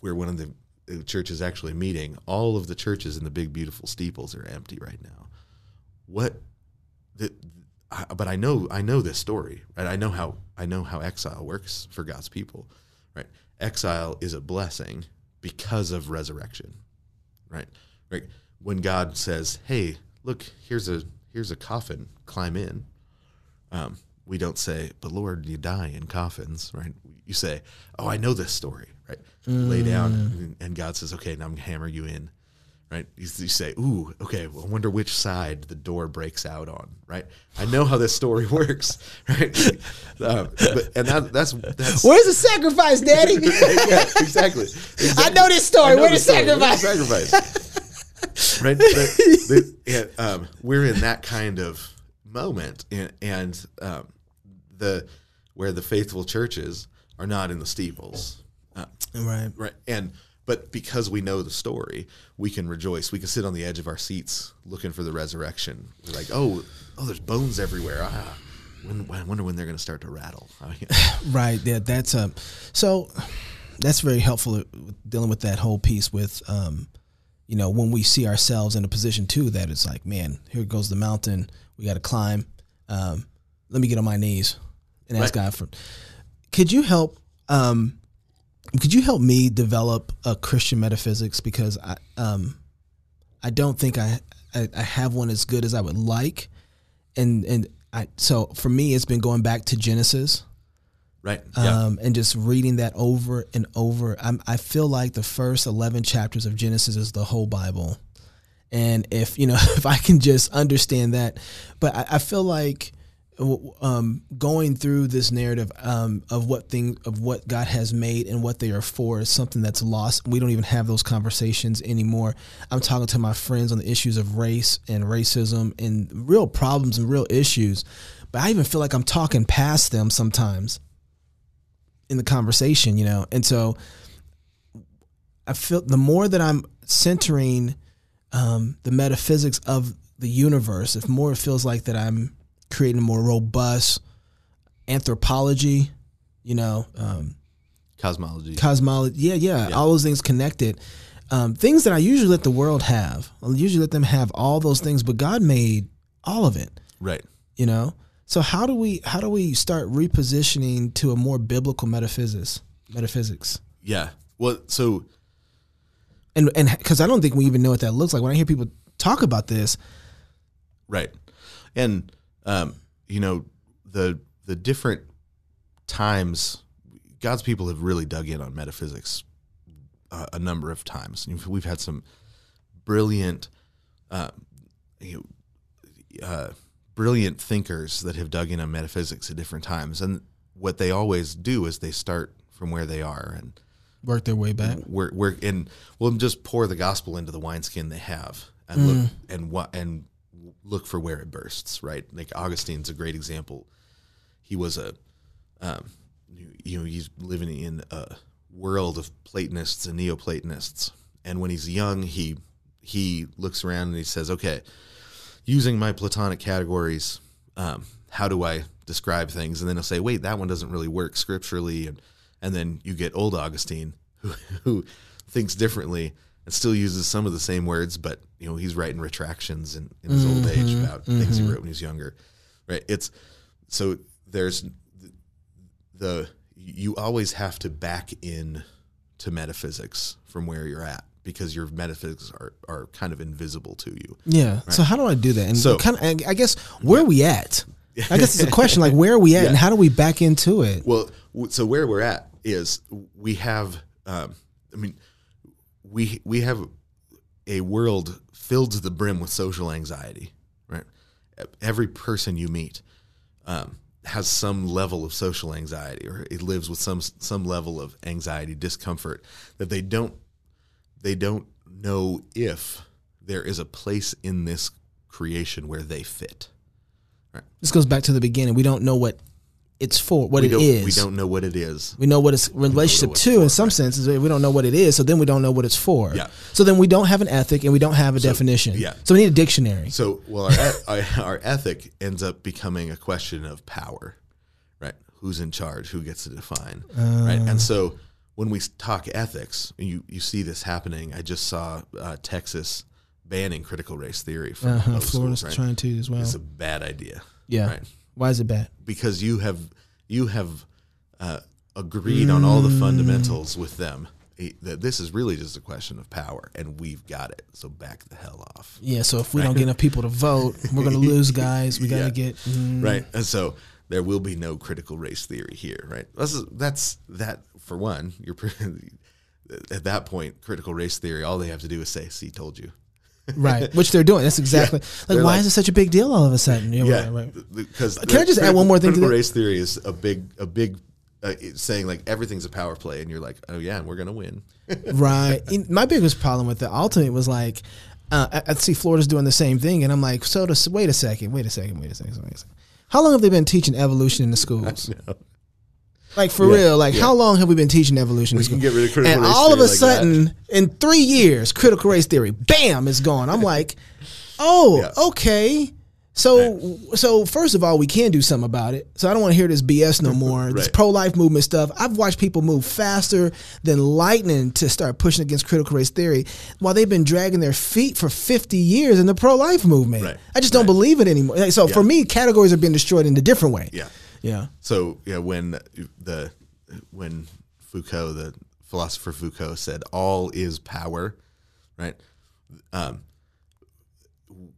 where one of the uh, churches actually meeting. All of the churches in the big, beautiful steeples are empty right now. What? The, I, but I know, I know this story, right? I know how, I know how exile works for God's people, right? Exile is a blessing because of resurrection, right? Right. When God says, "Hey, look, here's a here's a coffin, climb in," um, we don't say, "But Lord, you die in coffins," right? You say, "Oh, I know this story," right? You Lay down, and, and God says, "Okay, now I'm gonna hammer you in." Right? You, you say, "Ooh, okay. Well, I wonder which side the door breaks out on." Right? I know how this story works. Right? um, but, and that, that's that's Where's the sacrifice, Daddy? yeah, exactly. I know this story. I know Where's the the story. Where's sacrifice? the sacrifice? right? But, but, yeah, um, we're in that kind of moment, and, and um, the where the faithful churches are not in the steeples, uh, right. right? And but because we know the story, we can rejoice. We can sit on the edge of our seats looking for the resurrection. We're like, oh, oh, there's bones everywhere. Ah, when, I wonder when they're going to start to rattle. Oh, yeah. Right. Yeah. That's um. So that's very helpful dealing with that whole piece with um, you know, when we see ourselves in a position too that it's like, man, here goes the mountain. We got to climb. Um, let me get on my knees and ask Right. God for. Could you help? Um, could you help me develop a Christian metaphysics because I um, I don't think I, I I have one as good as I would like, and and I so for me it's been going back to Genesis right? Yeah. um, and just reading that over and over. I'm, I feel like the first 11 chapters of Genesis is the whole Bible. And if, you know, if I can just understand that, but I, I feel like um, going through this narrative um, of what thing of what God has made and what they are for is something that's lost. We don't even have those conversations anymore. I'm talking to my friends on the issues of race and racism and real problems and real issues, but I even feel like I'm talking past them sometimes in the conversation, you know. And so I feel the more that I'm centering um, the metaphysics of the universe, if more it feels like that I'm creating a more robust anthropology, you know, um, Cosmology. cosmology, yeah, yeah, all those things connected. Um, things that I usually let the world have. I usually let them have all those things, but God made all of it right. you know so how do we how do we start repositioning to a more biblical metaphysics metaphysics Yeah. Well, so and and because i don't think we even know what that looks like when i hear people talk about this right, and um, you know the the different times God's people have really dug in on metaphysics uh, a number of times. We've- had some brilliant, uh, you know, uh, brilliant thinkers that have dug in on metaphysics at different times, and what they always do is they start from where they are and work their way back. We're we're in we'll just pour the gospel into the wineskin they have and look and what and look for where it bursts right like augustine's a great example he was a um you, know he's living in a world of Platonists and Neoplatonists. And when he's young, he he looks around and he says, "Okay, using my Platonic categories, um, how do I describe things?" And then he'll say, "Wait, that one doesn't really work scripturally." And and then you get old Augustine, who who thinks differently still uses some of the same words, but you know he's writing retractions in, in his old age about things he wrote when he was younger. Right? It's so there's the you always have to back in to metaphysics from where you're at because your metaphysics are, are kind of invisible to you. Yeah. So how do I do that? And So- kind of, I guess where are we at? I guess it's a question like where are we at and how do we back into it? Well, so where we're at is we have, um, I mean, we we have a world filled to the brim with social anxiety, right? Every person you meet um, has some level of social anxiety, or it lives with some some level of anxiety, discomfort that they don't they don't know if there is a place in this creation where they fit. Right. This goes back to the beginning. We don't know what it's for, what We it we don't know what it is. We know what it's relationship it's to for, in some senses. We don't know what it is, so then we don't know what it's for. Yeah. So then we don't have an ethic and we don't have a definition. yeah. So we need a dictionary. So, well, our, our, our ethic ends up becoming a question of power, right? Who's in charge? Who gets to define, right? And so, when we talk ethics, you you see this happening. I just saw uh, Texas banning critical race theory from Uh-huh. Florida's schools, right? trying to as well. It's a bad idea, yeah. right? Why is it bad? Because you have you have uh, agreed on all the fundamentals with them. That this is really just a question of power, and we've got it. So back the hell off. Yeah. So if we don't get enough people to vote, we're gonna lose, guys. We gotta Yeah. get mm, right and so there will be no critical race theory here right that's that's that for one you're at that point critical race theory all they have to do is say see told you right, which they're doing. That's exactly like They're why like- is it such a big deal all of a sudden? Yeah. yeah Right, right. because Can I just add one more thing to critical race theory is a big a big uh, saying like everything's a power play and you're like oh yeah and we're gonna win right. In- My biggest problem with the ultimate was like, uh, I, I see Florida's doing the same thing, and I'm like, so does, wait a second, wait a second, wait a second, wait a second. How long have they been teaching evolution in the schools? Like for Yeah, real, like yeah. how long have we been teaching evolution? We can get rid of critical and race all of a like sudden, in three years, critical race theory, bam, is gone. I'm like, oh, Yeah. okay. So, so first of all, we can do something about it. So I don't want to hear this BS no more. This pro life movement stuff. I've watched people move faster than lightning to start pushing against critical race theory, while they've been dragging their feet for 50 years in the pro life movement. Right. I just don't believe it anymore. Like, So for me, categories are being destroyed in a different way. yeah Yeah. So yeah, when the when Foucault, the philosopher Foucault, said all is power, right? Um,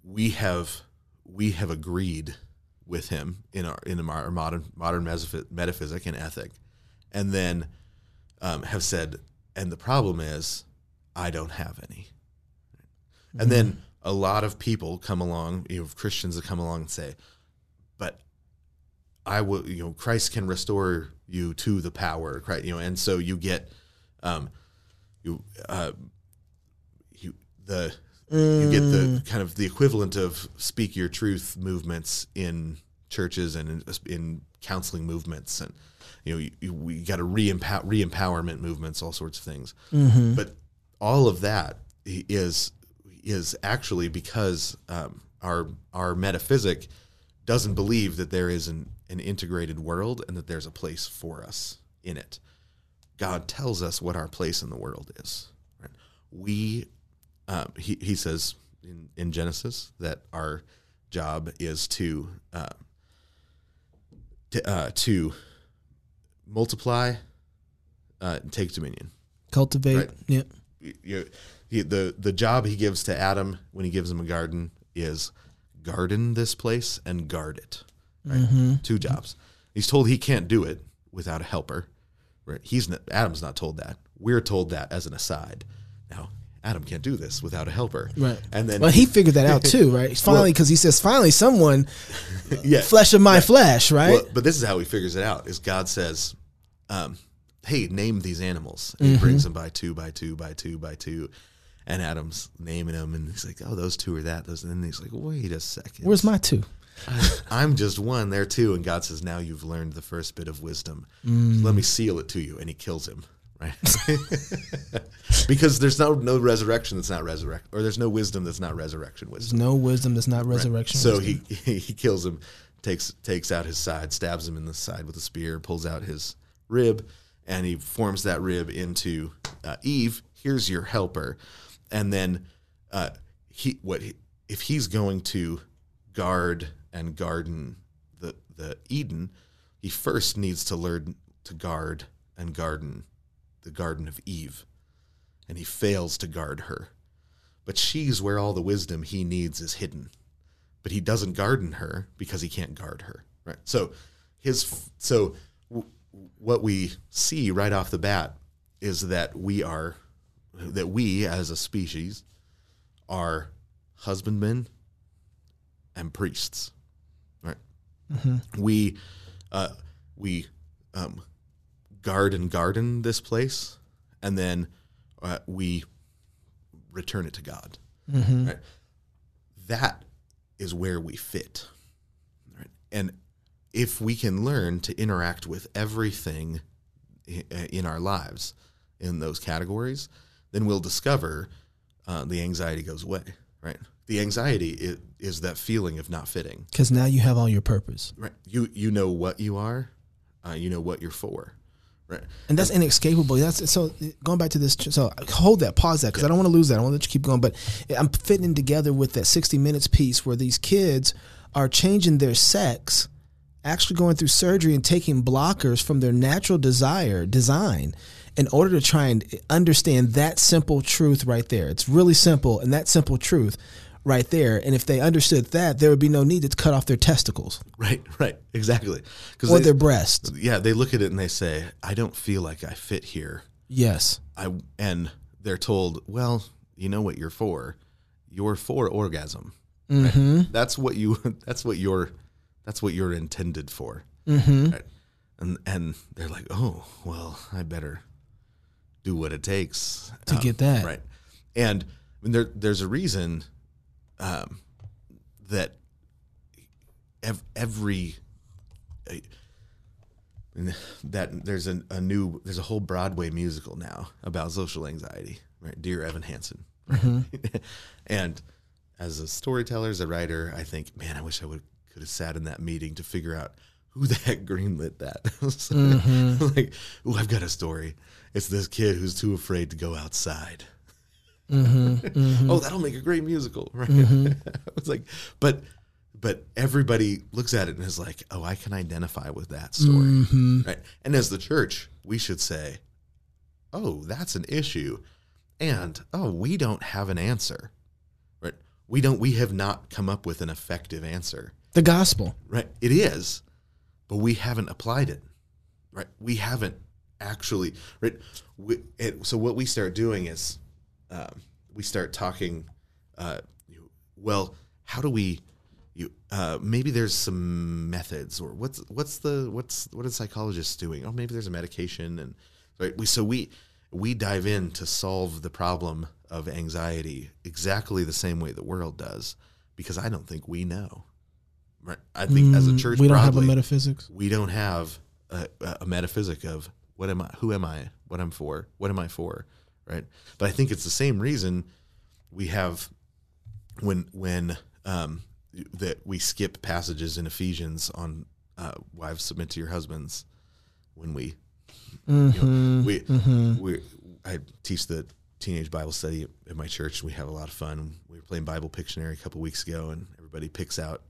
we have we have agreed with him in our in our modern modern metaphy- metaphysic and ethic, and then um, have said, and the problem is, I don't have any. And then a lot of people come along, you know, Christians that come along and say, I will, you know, Christ can restore you to the power, Christ, you know, and so you get, um, you, uh, you, the, you get the kind of the equivalent of speak your truth movements in churches and in, in counseling movements, and you know, you, you, we got a re-empower, re-empowerment movements, all sorts of things, but all of that is is actually because um, our our metaphysic doesn't believe that there is an, an integrated world and that there's a place for us in it. God tells us what our place in the world is. Right? We, um, he, he says in, in Genesis that our job is to uh, to, uh, to multiply, uh, and take dominion Cultivate. Right. Yeah. you, he, the the job he gives to Adam when he gives him a garden is garden this place and guard it. Right? Two jobs. He's told he can't do it without a helper. Right? He's not, Adam's not told that. We're told that as an aside. Now Adam can't do this without a helper. Right. And then Well, he figured that out too, right? Finally, because he says, finally, someone, yeah. flesh of my flesh, right? Well, but this is how he figures it out: is God says, um, "Hey, name these animals." And He brings them by two, by two, by two, by two, and Adam's naming them, and he's like, "Oh, those two are that." Those, and then he's like, "Wait a second, Where's my two? I'm just one there too." And God says, "Now you've learned the first bit of wisdom. Mm. Let me seal it to you." And He kills him. right? because there's no no resurrection that's not resurrection, or there's no wisdom that's not resurrection wisdom. There's no wisdom that's not resurrection. So wisdom. he he kills him, takes takes out his side, stabs him in the side with a spear, pulls out his rib, and he forms that rib into uh, Eve. Here's your helper, and then uh, he what he, if he's going to guard and garden the the Eden, he first needs to learn to guard and garden the Garden of Eve, and he fails to guard her. But she's where all the wisdom he needs is hidden but he doesn't garden her because he can't guard her. Right. So his so w- what we see right off the bat is that we are that we as a species are husbandmen and priests. Right. We uh, we um, guard and garden this place, and then uh, we return it to God. Right. That is where we fit. Right? And if we can learn to interact with everything in our lives in those categories, then we'll discover uh, the anxiety goes away. Right. The anxiety is, is that feeling of not fitting. because now you have all your purpose, Right. You you know what you are. Uh, you know what you're for. Right. and that's inescapable. That's so. Going back to this, so hold that, pause that, because I don't want to lose that. I want to let you keep going, but I'm fitting together with that 60 minutes piece where these kids are changing their sex, actually going through surgery and taking blockers from their natural desire design in order to try and understand that simple truth right there. It's really simple, and that simple truth right there. And if they understood that, there would be no need to cut off their testicles Right. Right. Exactly. Or their breasts. yeah, they look at it and they say, "I don't feel like I fit here." Yes. I and they're told, "Well, you know what you're for. You're for orgasm. Right? That's what you. That's what you're. That's what you're intended for." Mm-hmm. Right? And and they're like, "Oh, well, I better do what it takes To get that. right." And I mean, there there's a reason um, that ev- every uh, that there's a, a new there's a whole Broadway musical now about social anxiety, right? Dear Evan Hansen, and as a storyteller, as a writer, I think, man, I wish I would could have sat in that meeting to figure out who the heck greenlit that. So, Like, oh, I've got a story. It's this kid who's too afraid to go outside. Mm-hmm, mm-hmm. oh, that'll make a great musical, right? Mm-hmm. I was like, but but everybody looks at it and is like, oh, I can identify with that story, right? And as the church, we should say, oh, that's an issue, and oh, we don't have an answer, right? We don't. We have not come up with an effective answer, The gospel. right? It is, but we haven't applied it, right? We haven't actually, right? We, it, so what we start doing is um, we start talking. Uh, well, how do we? You uh, maybe there's some methods, or what's what's the what's what are psychologists doing? Oh, maybe there's a medication, and right. We so we we dive in to solve the problem of anxiety exactly the same way the world does, because I don't think we know. Right. I think as a church, Mm, we don't have a metaphysics. we don't have a, a metaphysic of what am I, who am I, what I'm for, what am I for, right? But I think it's the same reason we have when when um, that we skip passages in Ephesians on uh, wives submit to your husbands when we you know, we we I teach the teenage Bible study at my church. We have a lot of fun. We were playing Bible Pictionary a couple weeks ago, and everybody picks out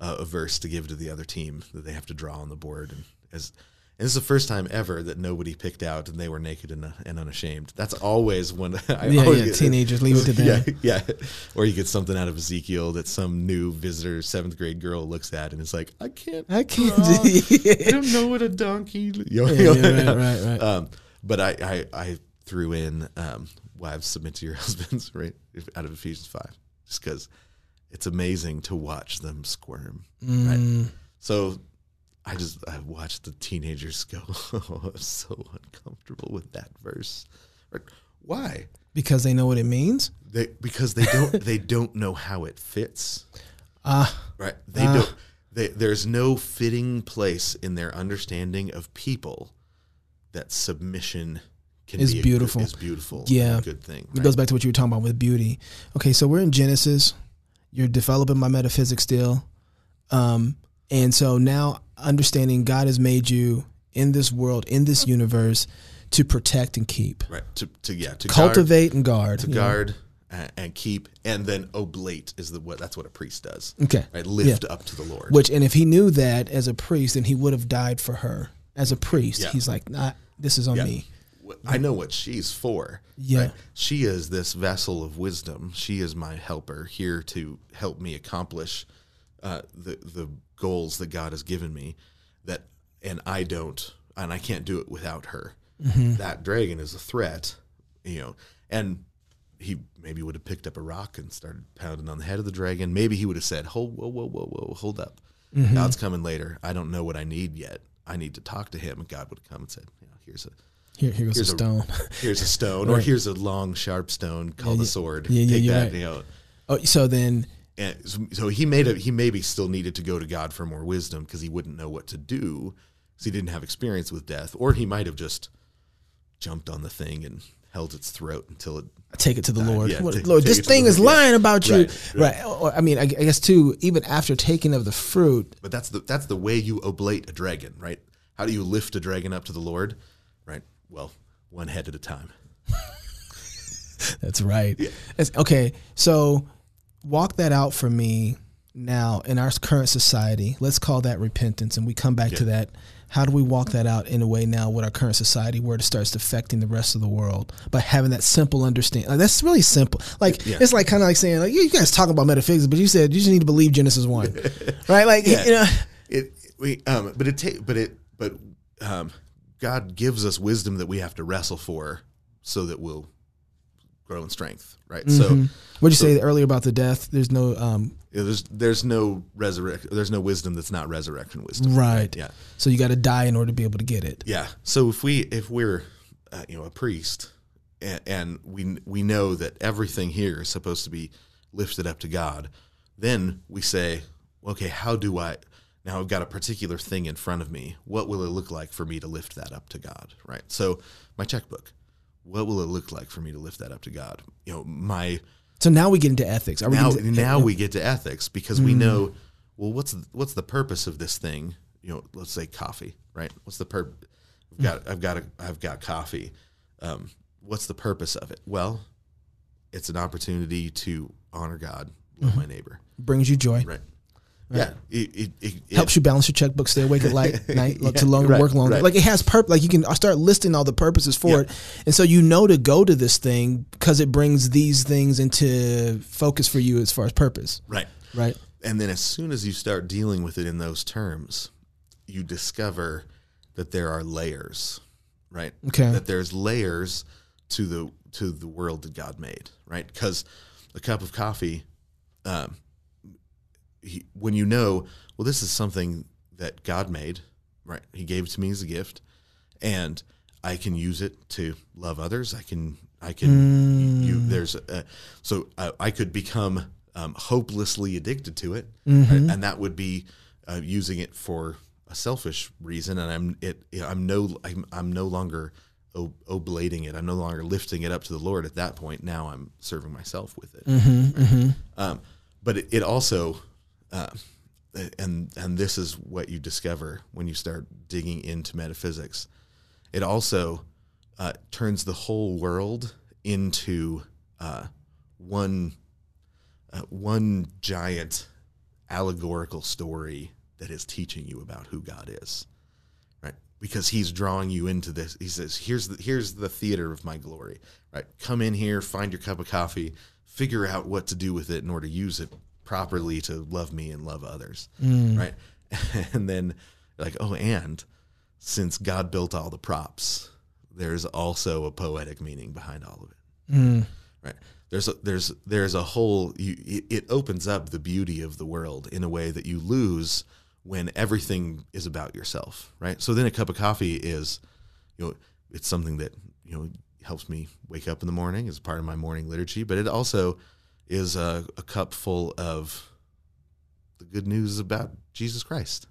uh, a verse to give to the other team that they have to draw on the board. And as and this is the first time ever that nobody picked out and they were naked and, and unashamed. That's always when I Yeah, always yeah, get- teenagers, leave it to them. Yeah, yeah. Or you get something out of Ezekiel that some new visitor, seventh grade girl looks at and is like, I can't I can't do I don't know what a donkey. You know, Yeah, yeah, right, right, right. Um, but I, I, I threw in um, wives submit to your husbands right out of Ephesians five, just because it's amazing to watch them squirm. Mm. Right. So I just I watched the teenagers go. Oh, I'm so uncomfortable with that verse. Like, Why? because they know what it means. They because they don't they don't know how it fits. Ah, Right. They don't. They, there's no fitting place in their understanding of people that submission can It's be beautiful. Good, is beautiful. Yeah. good thing. It goes back to what you were talking about with beauty. Okay, so we're in Genesis. You're developing my metaphysics still. Um, and so now understanding God has made you in this world, in this universe, to protect and keep, right to, to yeah to guard, cultivate and guard. to guard and, and keep, and then oblate is the what that's what a priest does. Okay. Right, lift up to the Lord. Which, and if he knew that as a priest, then he would have died for her as a priest. Yeah. He's like, nah, this is on Yeah. me. I know what she's for. Yeah. She is this vessel of wisdom. She is my helper here to help me accomplish uh, the the goals that God has given me. That and I don't, and I can't do it without her. Mm-hmm. That dragon is a threat, you know. And he maybe would have picked up a rock and started pounding on the head of the dragon. Maybe he would have said, "Hold, whoa, whoa, whoa, whoa, hold up. Mm-hmm. God's coming later. I don't know what I need yet. I need to talk to him." And God would have come and said, you know, "Here's a." Here, here goes Here's a a- stone. here's a stone, or here's a long, sharp stone called Yeah, a sword. yeah, yeah, Take that, right. you know. oh, so then, And so- so he made a he maybe still needed to go to God for more wisdom because he wouldn't know what to do because he didn't have experience with death, or he might have just jumped on the thing and held its throat until it. take it to the Lord. yeah, What- take- Lord, take this thing is Lord, yeah. lying about you. Right. Right, Or, I mean, I, I guess too. Even after taking of the fruit, But that's the that's the way you oblate a dragon, right? How do you lift a dragon up to the Lord, right? Well, one head at a time. That's right. It's- okay, so walk that out for me now in our current society. Let's call that repentance, and we come back to that. How do we walk that out in a way now with our current society where it starts affecting the rest of the world by having that simple understanding? Like, that's really simple. Like Yeah. it's like kind of like saying like you guys talk about metaphysics, but you said you just need to believe Genesis one, right? Like Yeah. you know, it we um but it ta- but it but um God gives us wisdom that we have to wrestle for so that we'll grow in strength, right? So what'd you say earlier about the death? There's no um, there's there's no resurrection. there's no wisdom that's not resurrection wisdom. right. Yeah. So you got to die in order to be able to get it. Yeah. So if we if we're uh, you know a priest and, and we we know that everything here is supposed to be lifted up to God, then we say, okay, how do I now I've got a particular thing in front of me. What will it look like for me to lift that up to God? Right. So my checkbook. What will it look like for me to lift that up to God? You know, my So now we get into ethics. Are now to- now we get to ethics because we hmm. know well what's what's the purpose of this thing? You know let's say coffee right? What's the purpose i've hmm. got i've got a, i've got coffee. Um, what's the purpose of it? Well it's an opportunity to honor god love mm-hmm. my neighbor. Brings you joy. right yeah it, it, it, it- helps you balance your checkbook, stay awake at light, night, Yeah, to longer right, work longer. right. Like it has purpose. Like you can start listing all the purposes for Yeah. it, and so you know to go to this thing because it brings these things into focus for you as far as purpose, right right? And then as soon as you start dealing with it in those terms, you discover that there are layers, right? Okay. That there's layers to the to the world that God made, right? Because a cup of coffee, um, he, when you know, well, this is something that God made, right? He gave to me as a gift, and I can use it to love others. I can, I can. You, there's a, so I, I could become um, hopelessly addicted to it, right? and that would be uh, using it for a selfish reason. And I'm it. I'm no. I'm, I'm no longer ob- oblating it. I'm no longer lifting it up to the Lord. At that point, now I'm serving myself with it. Um, but it, it also, uh, and and this is what you discover when you start digging into metaphysics. It also uh, turns the whole world into uh, one uh, one giant allegorical story that is teaching you about who God is, right? Because He's drawing you into this. He says, "Here's the here's the theater of my glory, right? Come in here, find your cup of coffee, figure out what to do with it in order to use it properly to love me and love others, mm. right? And then like, oh, and since God built all the props, there's also a poetic meaning behind all of it. Mm. Right. There's a, there's there's a whole you, it, it opens up the beauty of the world in a way that you lose when everything is about yourself right? So then a cup of coffee is you know it's something that you know helps me wake up in the morning as part of my morning liturgy but it also is a, a cup full of the good news about jesus christ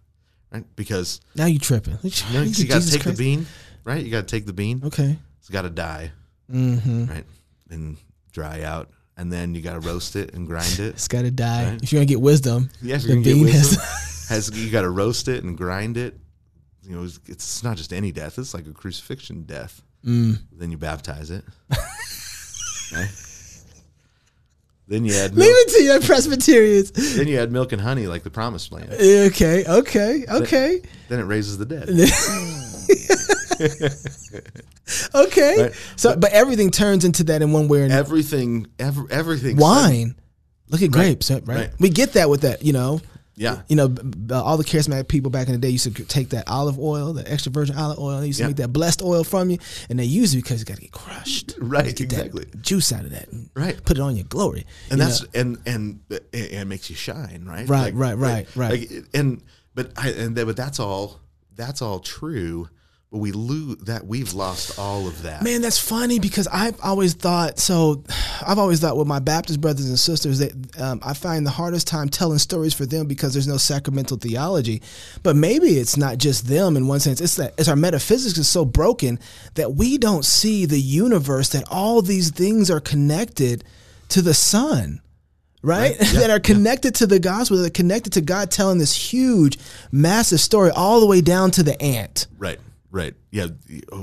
right because Now you tripping? you, know, you got to take the bean right you got to take the bean Okay. It's got to die, Mm-hmm. right, and dry out, and then you got to roast it and grind it. It's got to die. Right. If you're gonna get wisdom, Yeah, the you're gonna get bean wisdom, has. has you got to roast it and grind it. You know, it's, it's not just any death; it's like a crucifixion death. Mm. Then you baptize it. Right? Then you add Leave milk, it to you, Presbyterians. then you add milk and honey like the promised land. Eh, okay, okay, okay, Then it raises the dead. okay. Right. So, but everything turns into that in one way or another. Everything, every, everything. Wine. Look at grapes, right? right. We get that with that, you know. Yeah. You know, all the charismatic people back in the day used to take that olive oil, the extra virgin olive oil. They used to Yeah. make that blessed oil from you, and they use it because you got to get crushed, Right, Get exactly. juice out of that, and Right. Put it on your glory, and you that's know? and and uh, it, it makes you shine, right? Right, right, right, right. Like, and but I and that, but that's all that's all true. But we lose that we've lost all of that. Man, that's funny because I've always thought so. I've always thought with my Baptist brothers and sisters that um, I find the hardest time telling stories for them because there's no sacramental theology. But maybe it's not just them in one sense. It's that it's our metaphysics is so broken that we don't see the universe that all these things are connected to the sun. Right, Right, yeah, that are connected to the gospel, that are connected to God telling this huge, massive story all the way down to the ant. Right, right, yeah,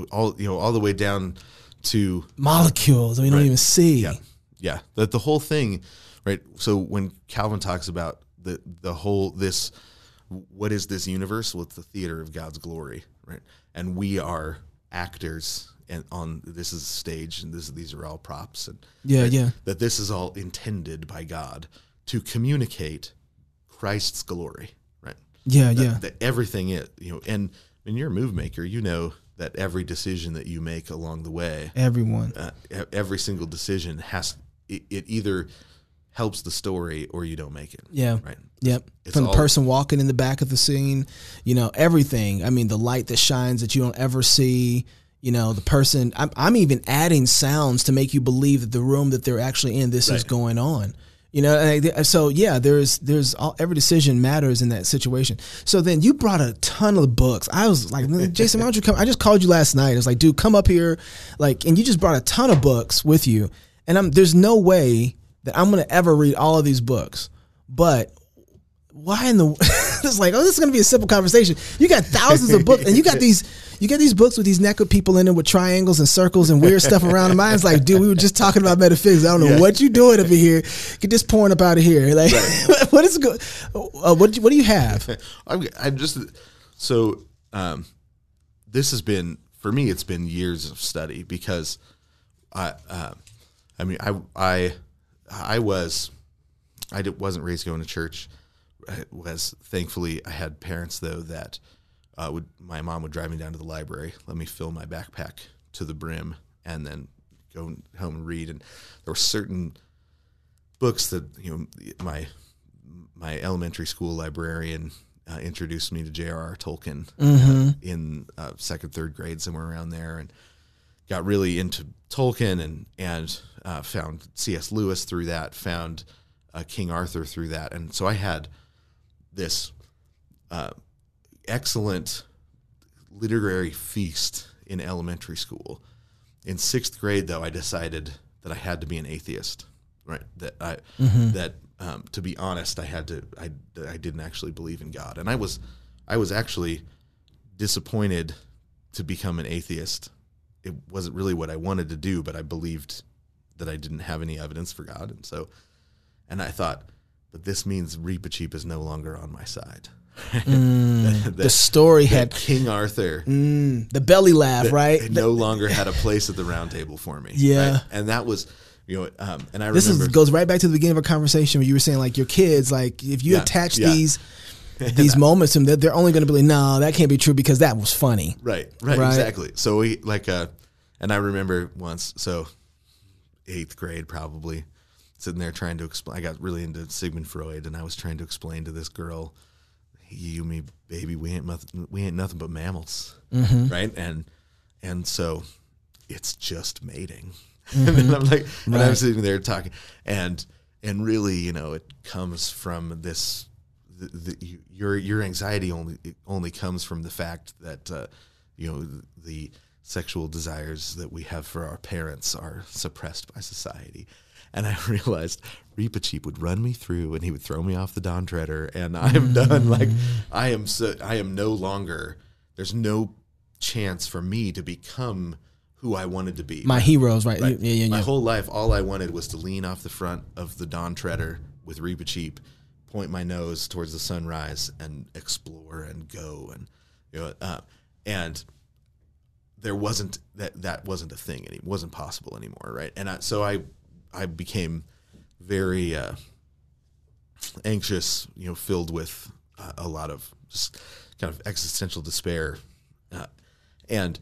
all you know, all the way down to molecules that we don't even see. yeah, yeah. That the whole thing, right? So when Calvin talks about the the whole this, what is this universe? Well, it's the theater of God's glory, right? And we are actors, and on this is a stage, and this these are all props, and Yeah, yeah. that this is all intended by God to communicate Christ's glory, right? Yeah, that, yeah. that everything is you know and when you're a move maker you know that every decision that you make along the way Everyone. uh, every single decision has it, it either helps the story or you don't make it Yeah. right Yep. It's From the person walking in the back of the scene, you know, everything. I mean, the light that shines that you don't ever see, you know, the person. I'm, I'm even adding sounds to make you believe that the room that they're actually in, this is going on. You know, I- so yeah, there's there's all, every decision matters in that situation. So then you brought a ton of books. I was like, Jason, why don't you come? I just called you last night. I was like, dude, come up here, like, and you just brought a ton of books with you. And I'm there's no way that I'm gonna ever read all of these books, but why in the it's like oh this is gonna be a simple conversation. You got thousands of books and you got these you got these books with these naked people in them with triangles and circles and weird stuff around them. It's like dude we were just talking about metaphysics. I don't know Yeah. what you doing over here. Get this porn up out of here. Like what is good uh, what, do you- what do you have? I'm, I'm just so um, this has been for me it's been years of study because I uh, I mean I I I was I wasn't raised going to church I was thankfully I had parents though that uh, would my mom would drive me down to the library let me fill my backpack to the brim and then go home and read and there were certain books that you know my my elementary school librarian uh, introduced me to J.R.R. Tolkien uh, in uh, second, third grade, somewhere around there, and got really into Tolkien and and uh, found C.S. Lewis through that, found uh, King Arthur through that, and so I had this uh, excellent literary feast in elementary school. In sixth grade, though, I decided that I had to be an atheist. Right. That I that um, to be honest, I had to. I I didn't actually believe in God, and I was I was actually disappointed to become an atheist. It wasn't really what I wanted to do, but I believed that I didn't have any evidence for God, and so and I thought, but this means Reepicheep is no longer on my side. That- the story had King Arthur mm, the belly laugh right it no longer had a place at the round table for me. Yeah. right? and that was you know, um, and I this remember is goes right back to the beginning of our conversation where you were saying like your kids like if you Yeah, attach yeah. these these moments to them they're, they're only going to be like no that can't be true because that was funny right, right, Right. exactly. So we like, uh, and I remember once, so eighth grade probably, sitting there trying to explain. I got really into Sigmund Freud, and I was trying to explain to this girl, "You, me, baby, we ain't nothing, we ain't nothing but mammals, Mm-hmm. right?" And and so it's just mating. and then I'm like, and I'm Mm-hmm. Sitting there talking, and and really, you know, it comes from this. The, the, your your anxiety only it only comes from the fact that uh, you know the sexual desires that we have for our parents are suppressed by society. And I realized Reepicheep would run me through and he would throw me off the Dawn Treader and I'm done. Like I am so I am no longer there's no chance for me to become who I wanted to be. My heroes, right? Right. Yeah, yeah, My whole life, all I wanted was to lean off the front of the Dawn Treader with Reepicheep, point my nose towards the sunrise, and explore and go and you know, uh, and there wasn't that that wasn't a thing anymore, wasn't possible anymore, right? And I, so I I became very uh, anxious, you know, filled with uh, a lot of just kind of existential despair, uh, and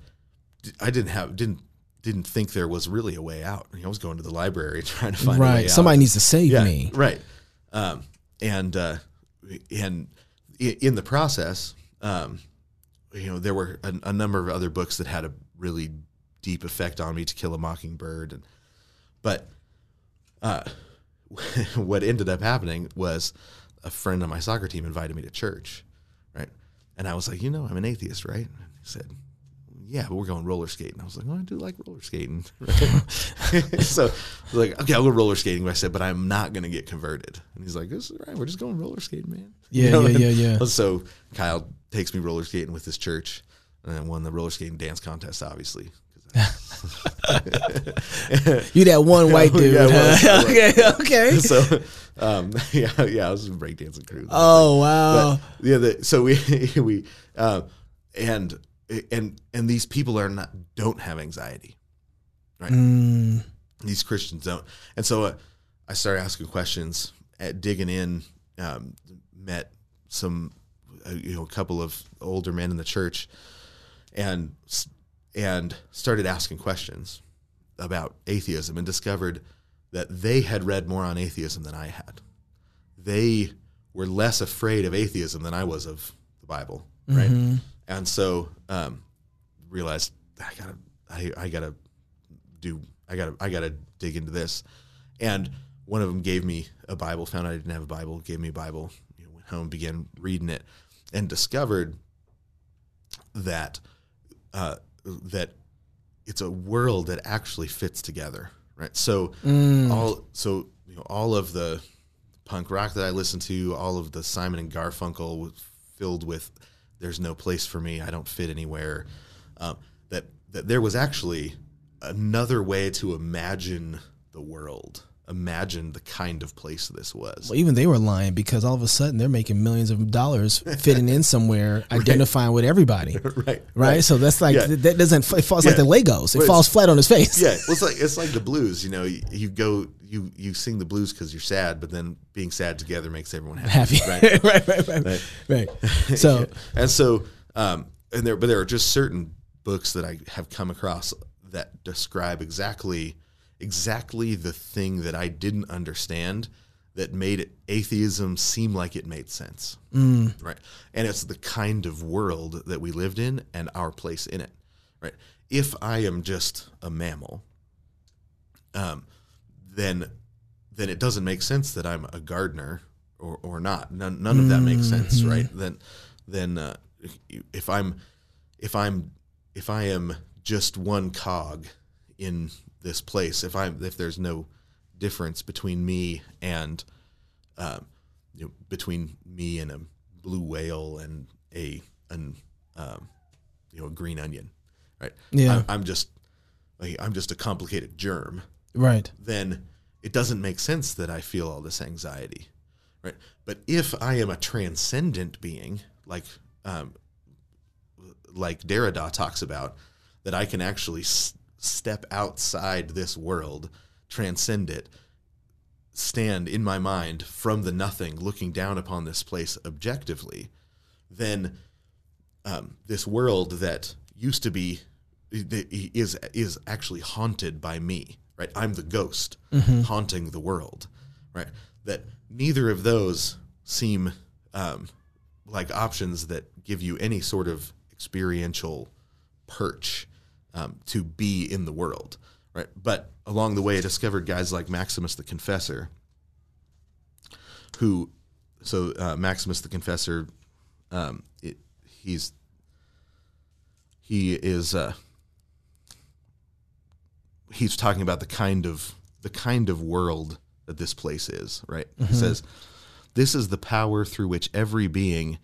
i didn't have didn't didn't think there was really a way out. I was going to the library trying to find a way right. Somebody needs to save yeah, me. right. Um, and uh, and in the process, um, you know, there were a, a number of other books that had a really deep effect on me. To Kill a Mockingbird, and but uh, what ended up happening was a friend on my soccer team invited me to church, right? And I was like, you know, I'm an atheist, right? And he said, yeah, but we're going roller skating. I was like, well, I do like roller skating. Right? so I was like, okay, I'll go roller skating. But I said, but I'm not going to get converted. And he's like, this is right. We're just going roller skating, man. Yeah, yeah, yeah, yeah. So Kyle takes me roller skating with his church, and I won the roller skating dance contest, obviously. You that one white dude. Yeah, huh? okay, okay. so um, yeah, yeah, I was in a breakdancing crew. Oh wow. But, yeah, the, so we we uh, and and and these people are not don't have anxiety, right? Mm, These Christians don't, and so uh, I started asking questions, at digging in, um, met some you know a couple of older men in the church, and and started asking questions about atheism and discovered that they had read more on atheism than I had. They were less afraid of atheism than I was of the Bible, right? And so um, realized I gotta, I, I gotta do, I gotta, I gotta dig into this. And one of them gave me a Bible. Found out I didn't have a Bible. Gave me a Bible. You know, went home, began reading it, and discovered that uh, that it's a world that actually fits together, right? So all so you know all of the punk rock that I listened to, all of the Simon and Garfunkel was filled with "There's no place for me, I don't fit anywhere." Um, that that there was actually another way to imagine the world, imagine the kind of place this was. well, even they were lying because all of a sudden they're making millions of dollars fitting in somewhere, identifying with everybody. right, Right, so that's like Yeah. that doesn't it falls like the Legos. It Well, falls flat on his face. yeah, well, it's like it's like the blues. You know, you, you go you you sing the blues because you're sad, but then being sad together makes everyone happy. happy. Right. right, right, right, Right. right. So and so um, and there but there are just certain books that I have come across that describe exactly exactly the thing that I didn't understand that made it, atheism seem like it made sense. Right. And it's the kind of world that we lived in and our place in it. Right. If I am just a mammal, um, then then it doesn't make sense that I'm a gardener or, or not. None, none of that makes sense, right? Then then uh, if I'm if I'm if I am just one cog in this place, if I'm if there's no difference between me and um, you know, between me and a blue whale and a an um, you know a green onion, right? Yeah. I'm, I'm just like, I'm just a complicated germ right. then it doesn't make sense that I feel all this anxiety, right? But if I am a transcendent being, like um, like Derrida talks about, that I can actually s- step outside this world, transcend it, stand in my mind from the nothing, looking down upon this place objectively, then um, this world that used to be is is actually haunted by me right? I'm the ghost haunting the world right? That neither of those seem um, like options that give you any sort of experiential perch um, to be in the world right but along the way i discovered guys like maximus the confessor who so uh, maximus the confessor um, it, he's he is uh, he's talking about the kind of the kind of world that this place is, right? He says, "This is the power through which every being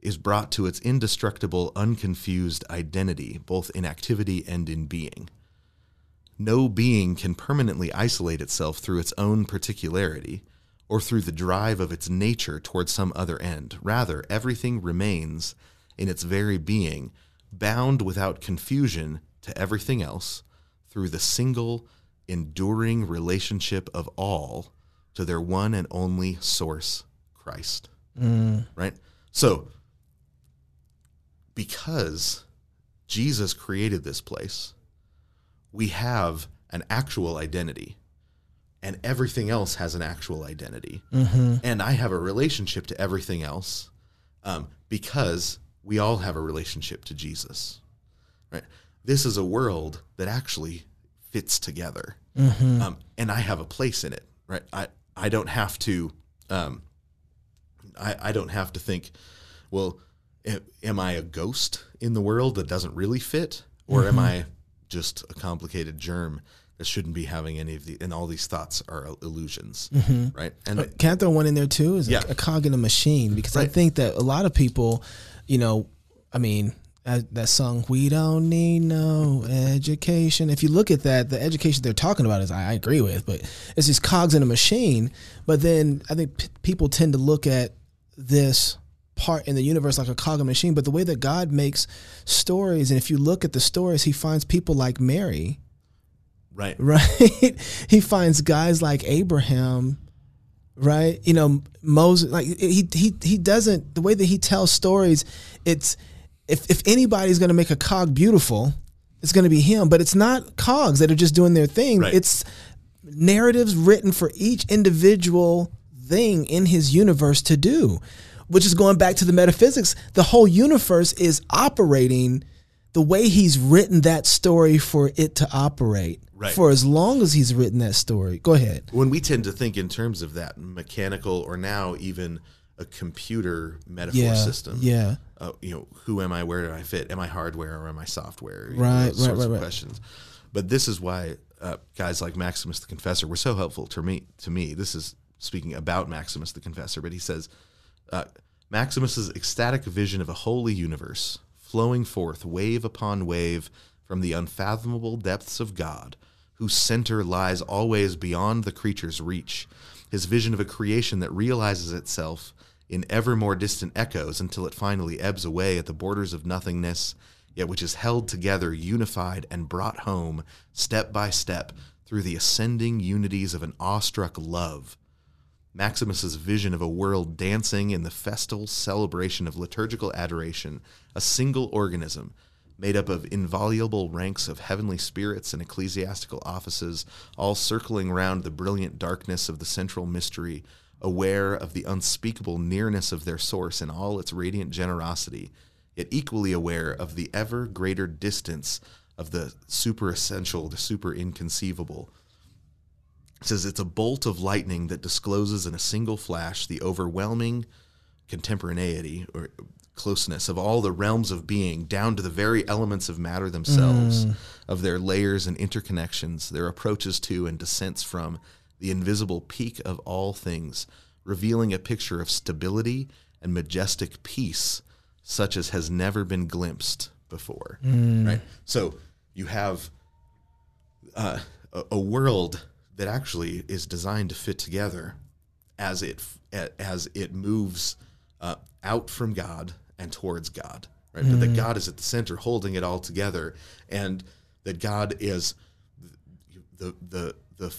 is brought to its indestructible, unconfused identity, both in activity and in being. No being can permanently isolate itself through its own particularity or through the drive of its nature towards some other end. Rather, everything remains in its very being, bound without confusion to everything else through the single, enduring relationship of all to their one and only source, Christ. Mm. Right? So, because Jesus created this place, we have an actual identity. And everything else has an actual identity. And I have a relationship to everything else um, because we all have a relationship to Jesus. Right? This is a world that actually fits together. Um, and I have a place in it. Right? I, I don't have to. Um, I, I don't have to think, well, am I a ghost in the world that doesn't really fit, or am I just a complicated germ that shouldn't be having any of the? And all these thoughts are illusions, right? And Can I throw one in there too? Is Yeah. a, a cog in a machine because I think that a lot of people, you know, I mean, uh, that song "We Don't Need No Education." If you look at that, the education they're talking about is I, I agree with, but it's just cogs in a machine. But then I think p- people tend to look at this part in the universe like a cog in machine. But the way that God makes stories, and if you look at the stories, He finds people like Mary right, right? he finds guys like Abraham, right? You know, Moses. Like he he he doesn't the way that he tells stories. It's if if anybody's going to make a cog beautiful, it's going to be him. But it's not cogs that are just doing their thing. Right. It's narratives written for each individual thing in his universe to do, which is going back to the metaphysics. The whole universe is operating the way he's written that story for it to operate Right. for as long as he's written that story. Go ahead. when we tend to think in terms of that mechanical, or now even a computer metaphor Yeah. system. Yeah. uh, you know, who am I? Where do I fit? Am I hardware or am I software? You Right, know, right, right, right. Questions. But this is why uh, guys like Maximus the Confessor were so helpful to me. To me, this is speaking about Maximus the Confessor, but he says uh, Maximus's ecstatic vision of a holy universe flowing forth wave upon wave from the unfathomable depths of God, whose center lies always beyond the creature's reach. His vision of a creation that realizes itself in ever more distant echoes until it finally ebbs away at the borders of nothingness, yet which is held together, unified, and brought home step by step through the ascending unities of an awestruck love. Maximus's vision of a world dancing in the festal celebration of liturgical adoration, a single organism made up of inviolable ranks of heavenly spirits and ecclesiastical offices, all circling round the brilliant darkness of the central mystery, aware of the unspeakable nearness of their source in all its radiant generosity, yet equally aware of the ever greater distance of the super essential, the super inconceivable. It says it's a bolt of lightning that discloses in a single flash the overwhelming contemporaneity or closeness of all the realms of being down to the very elements of matter themselves, of their layers and interconnections, their approaches to and descents from the invisible peak of all things, revealing a picture of stability and majestic peace such as has never been glimpsed before. Right? So you have uh, a, a world that actually is designed to fit together as it as it moves uh, out from God and towards God, right? But that God is at the center, holding it all together, and that God is the the the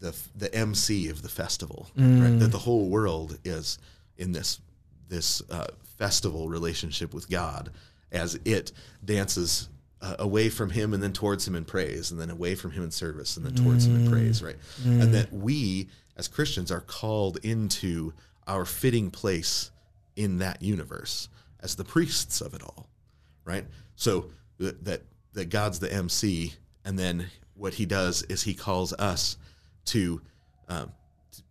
the, the MC of the festival, right? That the whole world is in this this uh, festival relationship with God as it dances uh, away from Him and then towards Him in praise, and then away from Him in service, and then towards Him in praise, right? And that we as Christians are called into our fitting place in that universe as the priests of it all, right? So that that, that God's the MC, and then what He does is He calls us to um,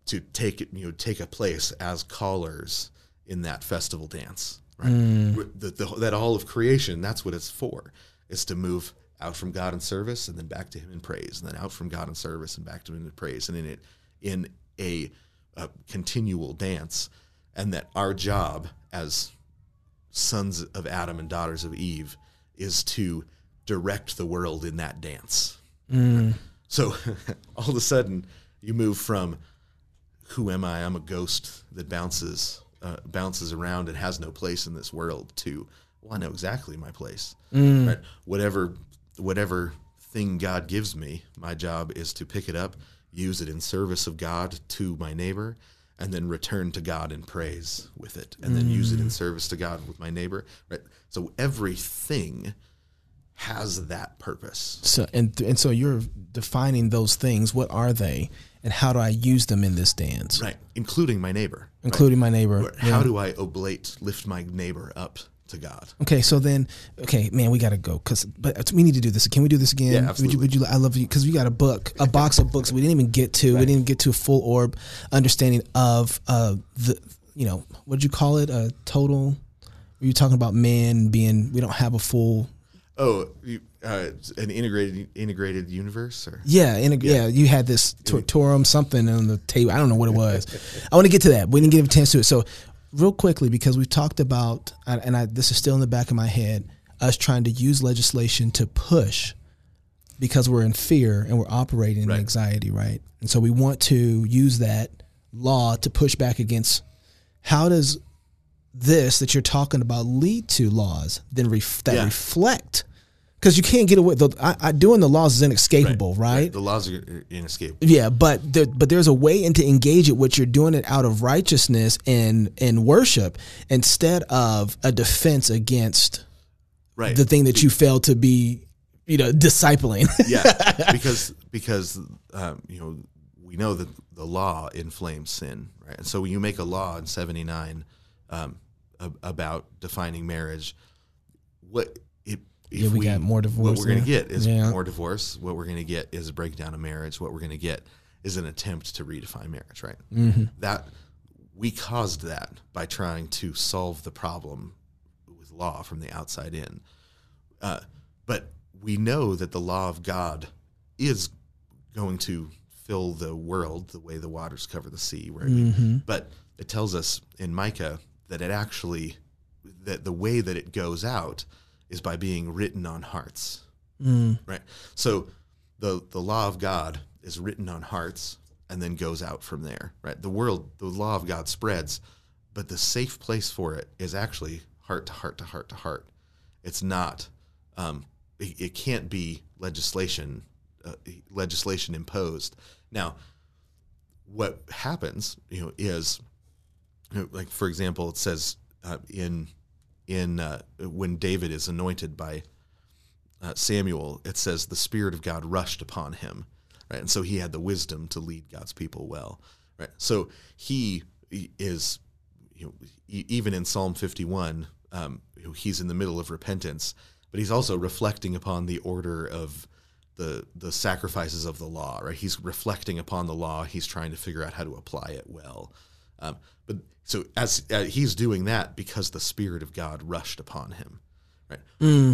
to take it, you know, take a place as callers in that festival dance, right? The, the, that all of creation, that's what it's for, is to move out from God in service and then back to Him in praise, and then out from God in service and back to Him in praise, and in it in a, a continual dance, and that our job as sons of Adam and daughters of Eve is to direct the world in that dance. So all of a sudden, you move from who am I? I'm a ghost that bounces uh, bounces around and has no place in this world. To well, I know exactly my place. Mm. Right? Whatever whatever thing God gives me, my job is to pick it up, use it in service of God to my neighbor, and then return to God in praise with it, and then use it in mm. service to God with my neighbor. Right. So everything has that purpose. So and and so you're defining those things. What are they, and how do I use them in this dance? Right, including my neighbor. right? Including my neighbor. Or How do I oblate, lift my neighbor up to God? Okay, so then, okay, man, we gotta go because, but we need to do this. Can we do this again? Yeah, Would absolutely. you? Would you? I love you because we got a book, a box of books we didn't even get to. We didn't get to a full orb understanding of uh the, you know, what did you call it? A total. Were you talking about man being? We don't have a full. Oh, you, uh, an integrated integrated universe, or Yeah, in a, yeah. You had this tortorum something on the table. I don't know what it was. I want to get to that. We didn't get a chance to it. So, real quickly, because we've talked about, and I, this is still in the back of my head, us trying to use legislation to push because we're in fear and we're operating in Right. anxiety, right? And so we want to use that law to push back against. How does this that you're talking about lead to laws then ref, that Yeah. reflect? Because you can't get away. The, I, I, doing the laws is inescapable, right? The laws are inescapable. Yeah, but there, but there's a way in to engage it, which you're doing it out of righteousness and and worship instead of a defense against Right. the thing that you fail to be, you know, discipling. yeah, because because um, you know we know that the law inflames sin, right? And so when you make a law in '79 um, about defining marriage, what Yeah, we got more What we're going to get is Yeah. more divorce. What we're going to get is a breakdown of marriage. What we're going to get is an attempt to redefine marriage, right? Mm-hmm. That we caused that by trying to solve the problem with law from the outside in. Uh, but we know that the law of God is going to fill the world the way the waters cover the sea. Right? Mm-hmm. But it tells us in Micah that it actually that the way that it goes out is by being written on hearts. Mm. Right. So the the law of God is written on hearts and then goes out from there. Right. The world, the law of God spreads, but the safe place for it is actually heart to heart to heart to heart. It's not. Um, it, it can't be legislation uh, legislation imposed. Now, what happens, you know, is you know, like for example, it says uh, in in uh, when David is anointed by uh, Samuel, it says the Spirit of God rushed upon him, right? And so he had the wisdom to lead God's people well, right? So he is, you know, even in Psalm 51, um, he's in the middle of repentance, but he's also reflecting upon the order of the the sacrifices of the law, right? He's reflecting upon the law. He's trying to figure out how to apply it well. Um, but so as uh, he's doing that because the Spirit of God rushed upon him, right?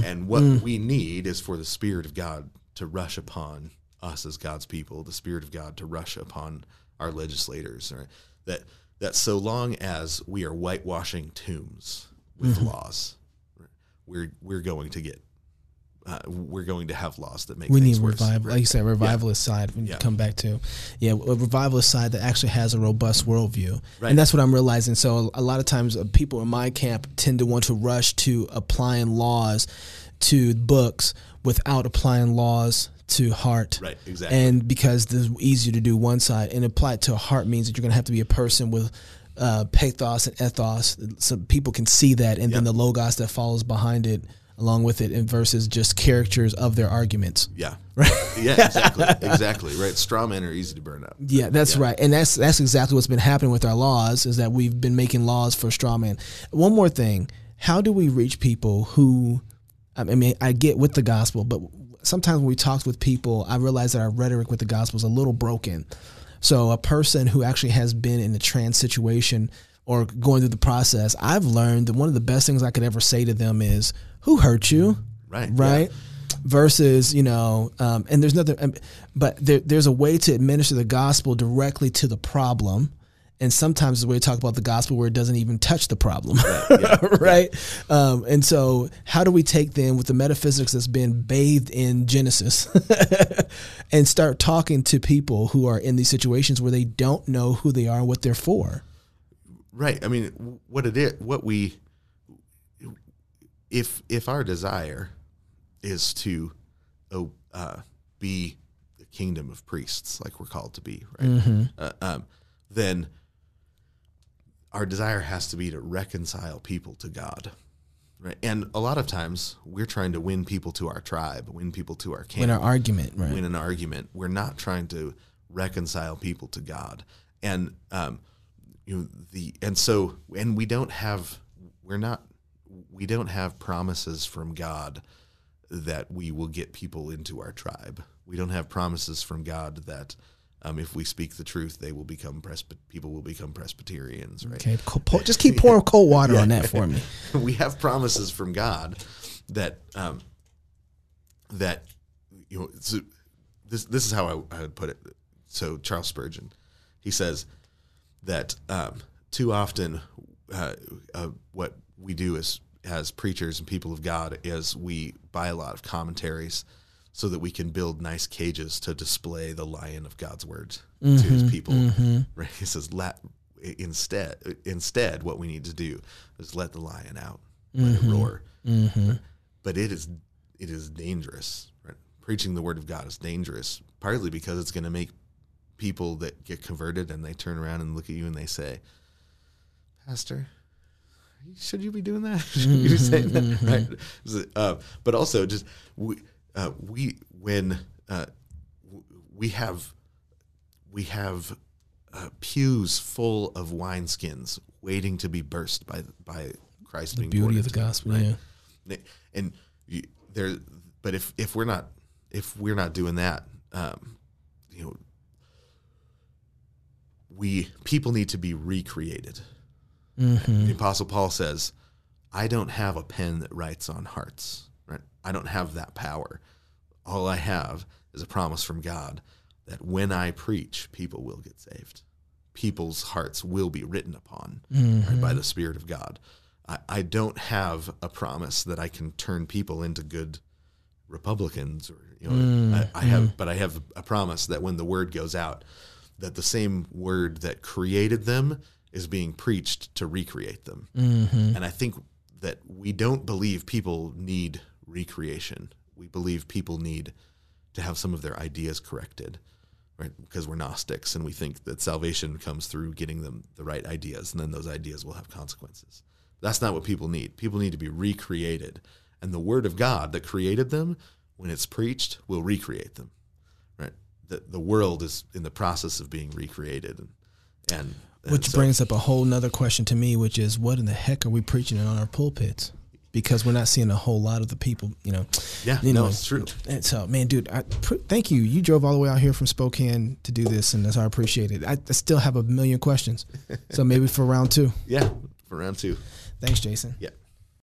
and what we need is for the Spirit of God to rush upon us as God's people, the Spirit of God to rush upon our legislators, right? That that so long as we are whitewashing tombs with laws, right, we're we're going to get uh, we're going to have laws that make We need revival, right? like you said, revivalist side. We need Yeah. come back to, yeah, a revivalist side that actually has a robust worldview, Right. and that's what I'm realizing. So a lot of times, uh, people in my camp tend to want to rush to applying laws to books without applying laws to heart. Right, exactly. And because it's easier to do one side and apply it to heart means that you're going to have to be a person with uh, pathos and ethos, so people can see that, and then the logos that follows behind it along with it, and versus just characters of their arguments. Yeah. Right. Yeah, exactly. exactly. Right. Straw men are easy to burn up. Yeah, that's right, and that's that's exactly what's been happening with our laws is that we've been making laws for straw man. One more thing, how do we reach people who, I mean, I get with the gospel, but sometimes when we talk with people, I realize that our rhetoric with the gospel is a little broken. So a person who actually has been in a trans situation or going through the process, I've learned that one of the best things I could ever say to them is, "Who hurt you?" Right. Right. versus you know, um, and there's nothing, um, but there, there's a way to administer the gospel directly to the problem. And sometimes a way to talk about the gospel where it doesn't even touch the problem, right? Um, and so, how do we take then with the metaphysics that's been bathed in Genesis and start talking to people who are in these situations where they don't know who they are and what they're for? Right. I mean, what it is, what we, if if our desire is to oh, uh, be the kingdom of priests, like we're called to be, right? Uh, um, then our desire has to be to reconcile people to God, right? And a lot of times we're trying to win people to our tribe, win people to our camp, Win an argument, right? win an argument. We're not trying to reconcile people to God, and um, you know the and so and we don't have we're not we don't have promises from God that we will get people into our tribe. We don't have promises from God that um, if we speak the truth, they will become Presby- people will become Presbyterians, right? Okay, pour- just keep pouring cold water on that for me. we have promises from God that um, that you know so this this is how I, I would put it. So Charles Spurgeon, he says that um, too often uh, uh, what we do as as preachers and people of God is we buy a lot of commentaries so that we can build nice cages to display the lion of God's words to his people. Right? He says, let, instead, instead, what we need to do is let the lion out, let it roar. But it is, it is dangerous. Right? Preaching the word of God is dangerous, partly because it's going to make people that get converted and they turn around and look at you and they say, Pastor, should you be doing that? should you be saying that? Right. So, Uh, but also, just we, uh, we when uh, we have we have uh, pews full of wineskins waiting to be burst by by Christ. The being Beauty of the gospel, right? yeah. And you, there, but if if we're not if we're not doing that, um, you know, we people need to be recreated. Mm-hmm. The Apostle Paul says, "I don't have a pen that writes on hearts. Right? I don't have that power. All I have is a promise from God that when I preach, people will get saved. People's hearts will be written upon right, mm-hmm. by the Spirit of God. I, I don't have a promise that I can turn people into good Republicans, or you know, I, I mm-hmm. have, but I have a promise that when the word goes out, that the same word that created them is being preached to recreate them. Mm-hmm. And I think that we don't believe people need recreation. We believe people need to have some of their ideas corrected, right? Because we're Gnostics and we think that salvation comes through getting them the right ideas, and then those ideas will have consequences. That's not what people need. People need to be recreated. And the word of God that created them, when it's preached, will recreate them. The the world is in the process of being recreated and and, and Which so- brings up a whole nother question to me, which is what in the heck are we preaching on our pulpits? Because we're not seeing a whole lot of the people, you know. Yeah, you no, know, it's true. And so, man, dude, I, pr- thank you. You drove all the way out here from Spokane to do this, and that's I appreciate it. I, I still have a million questions, so maybe for round two. Yeah, for round two. Thanks, Jason. Yeah.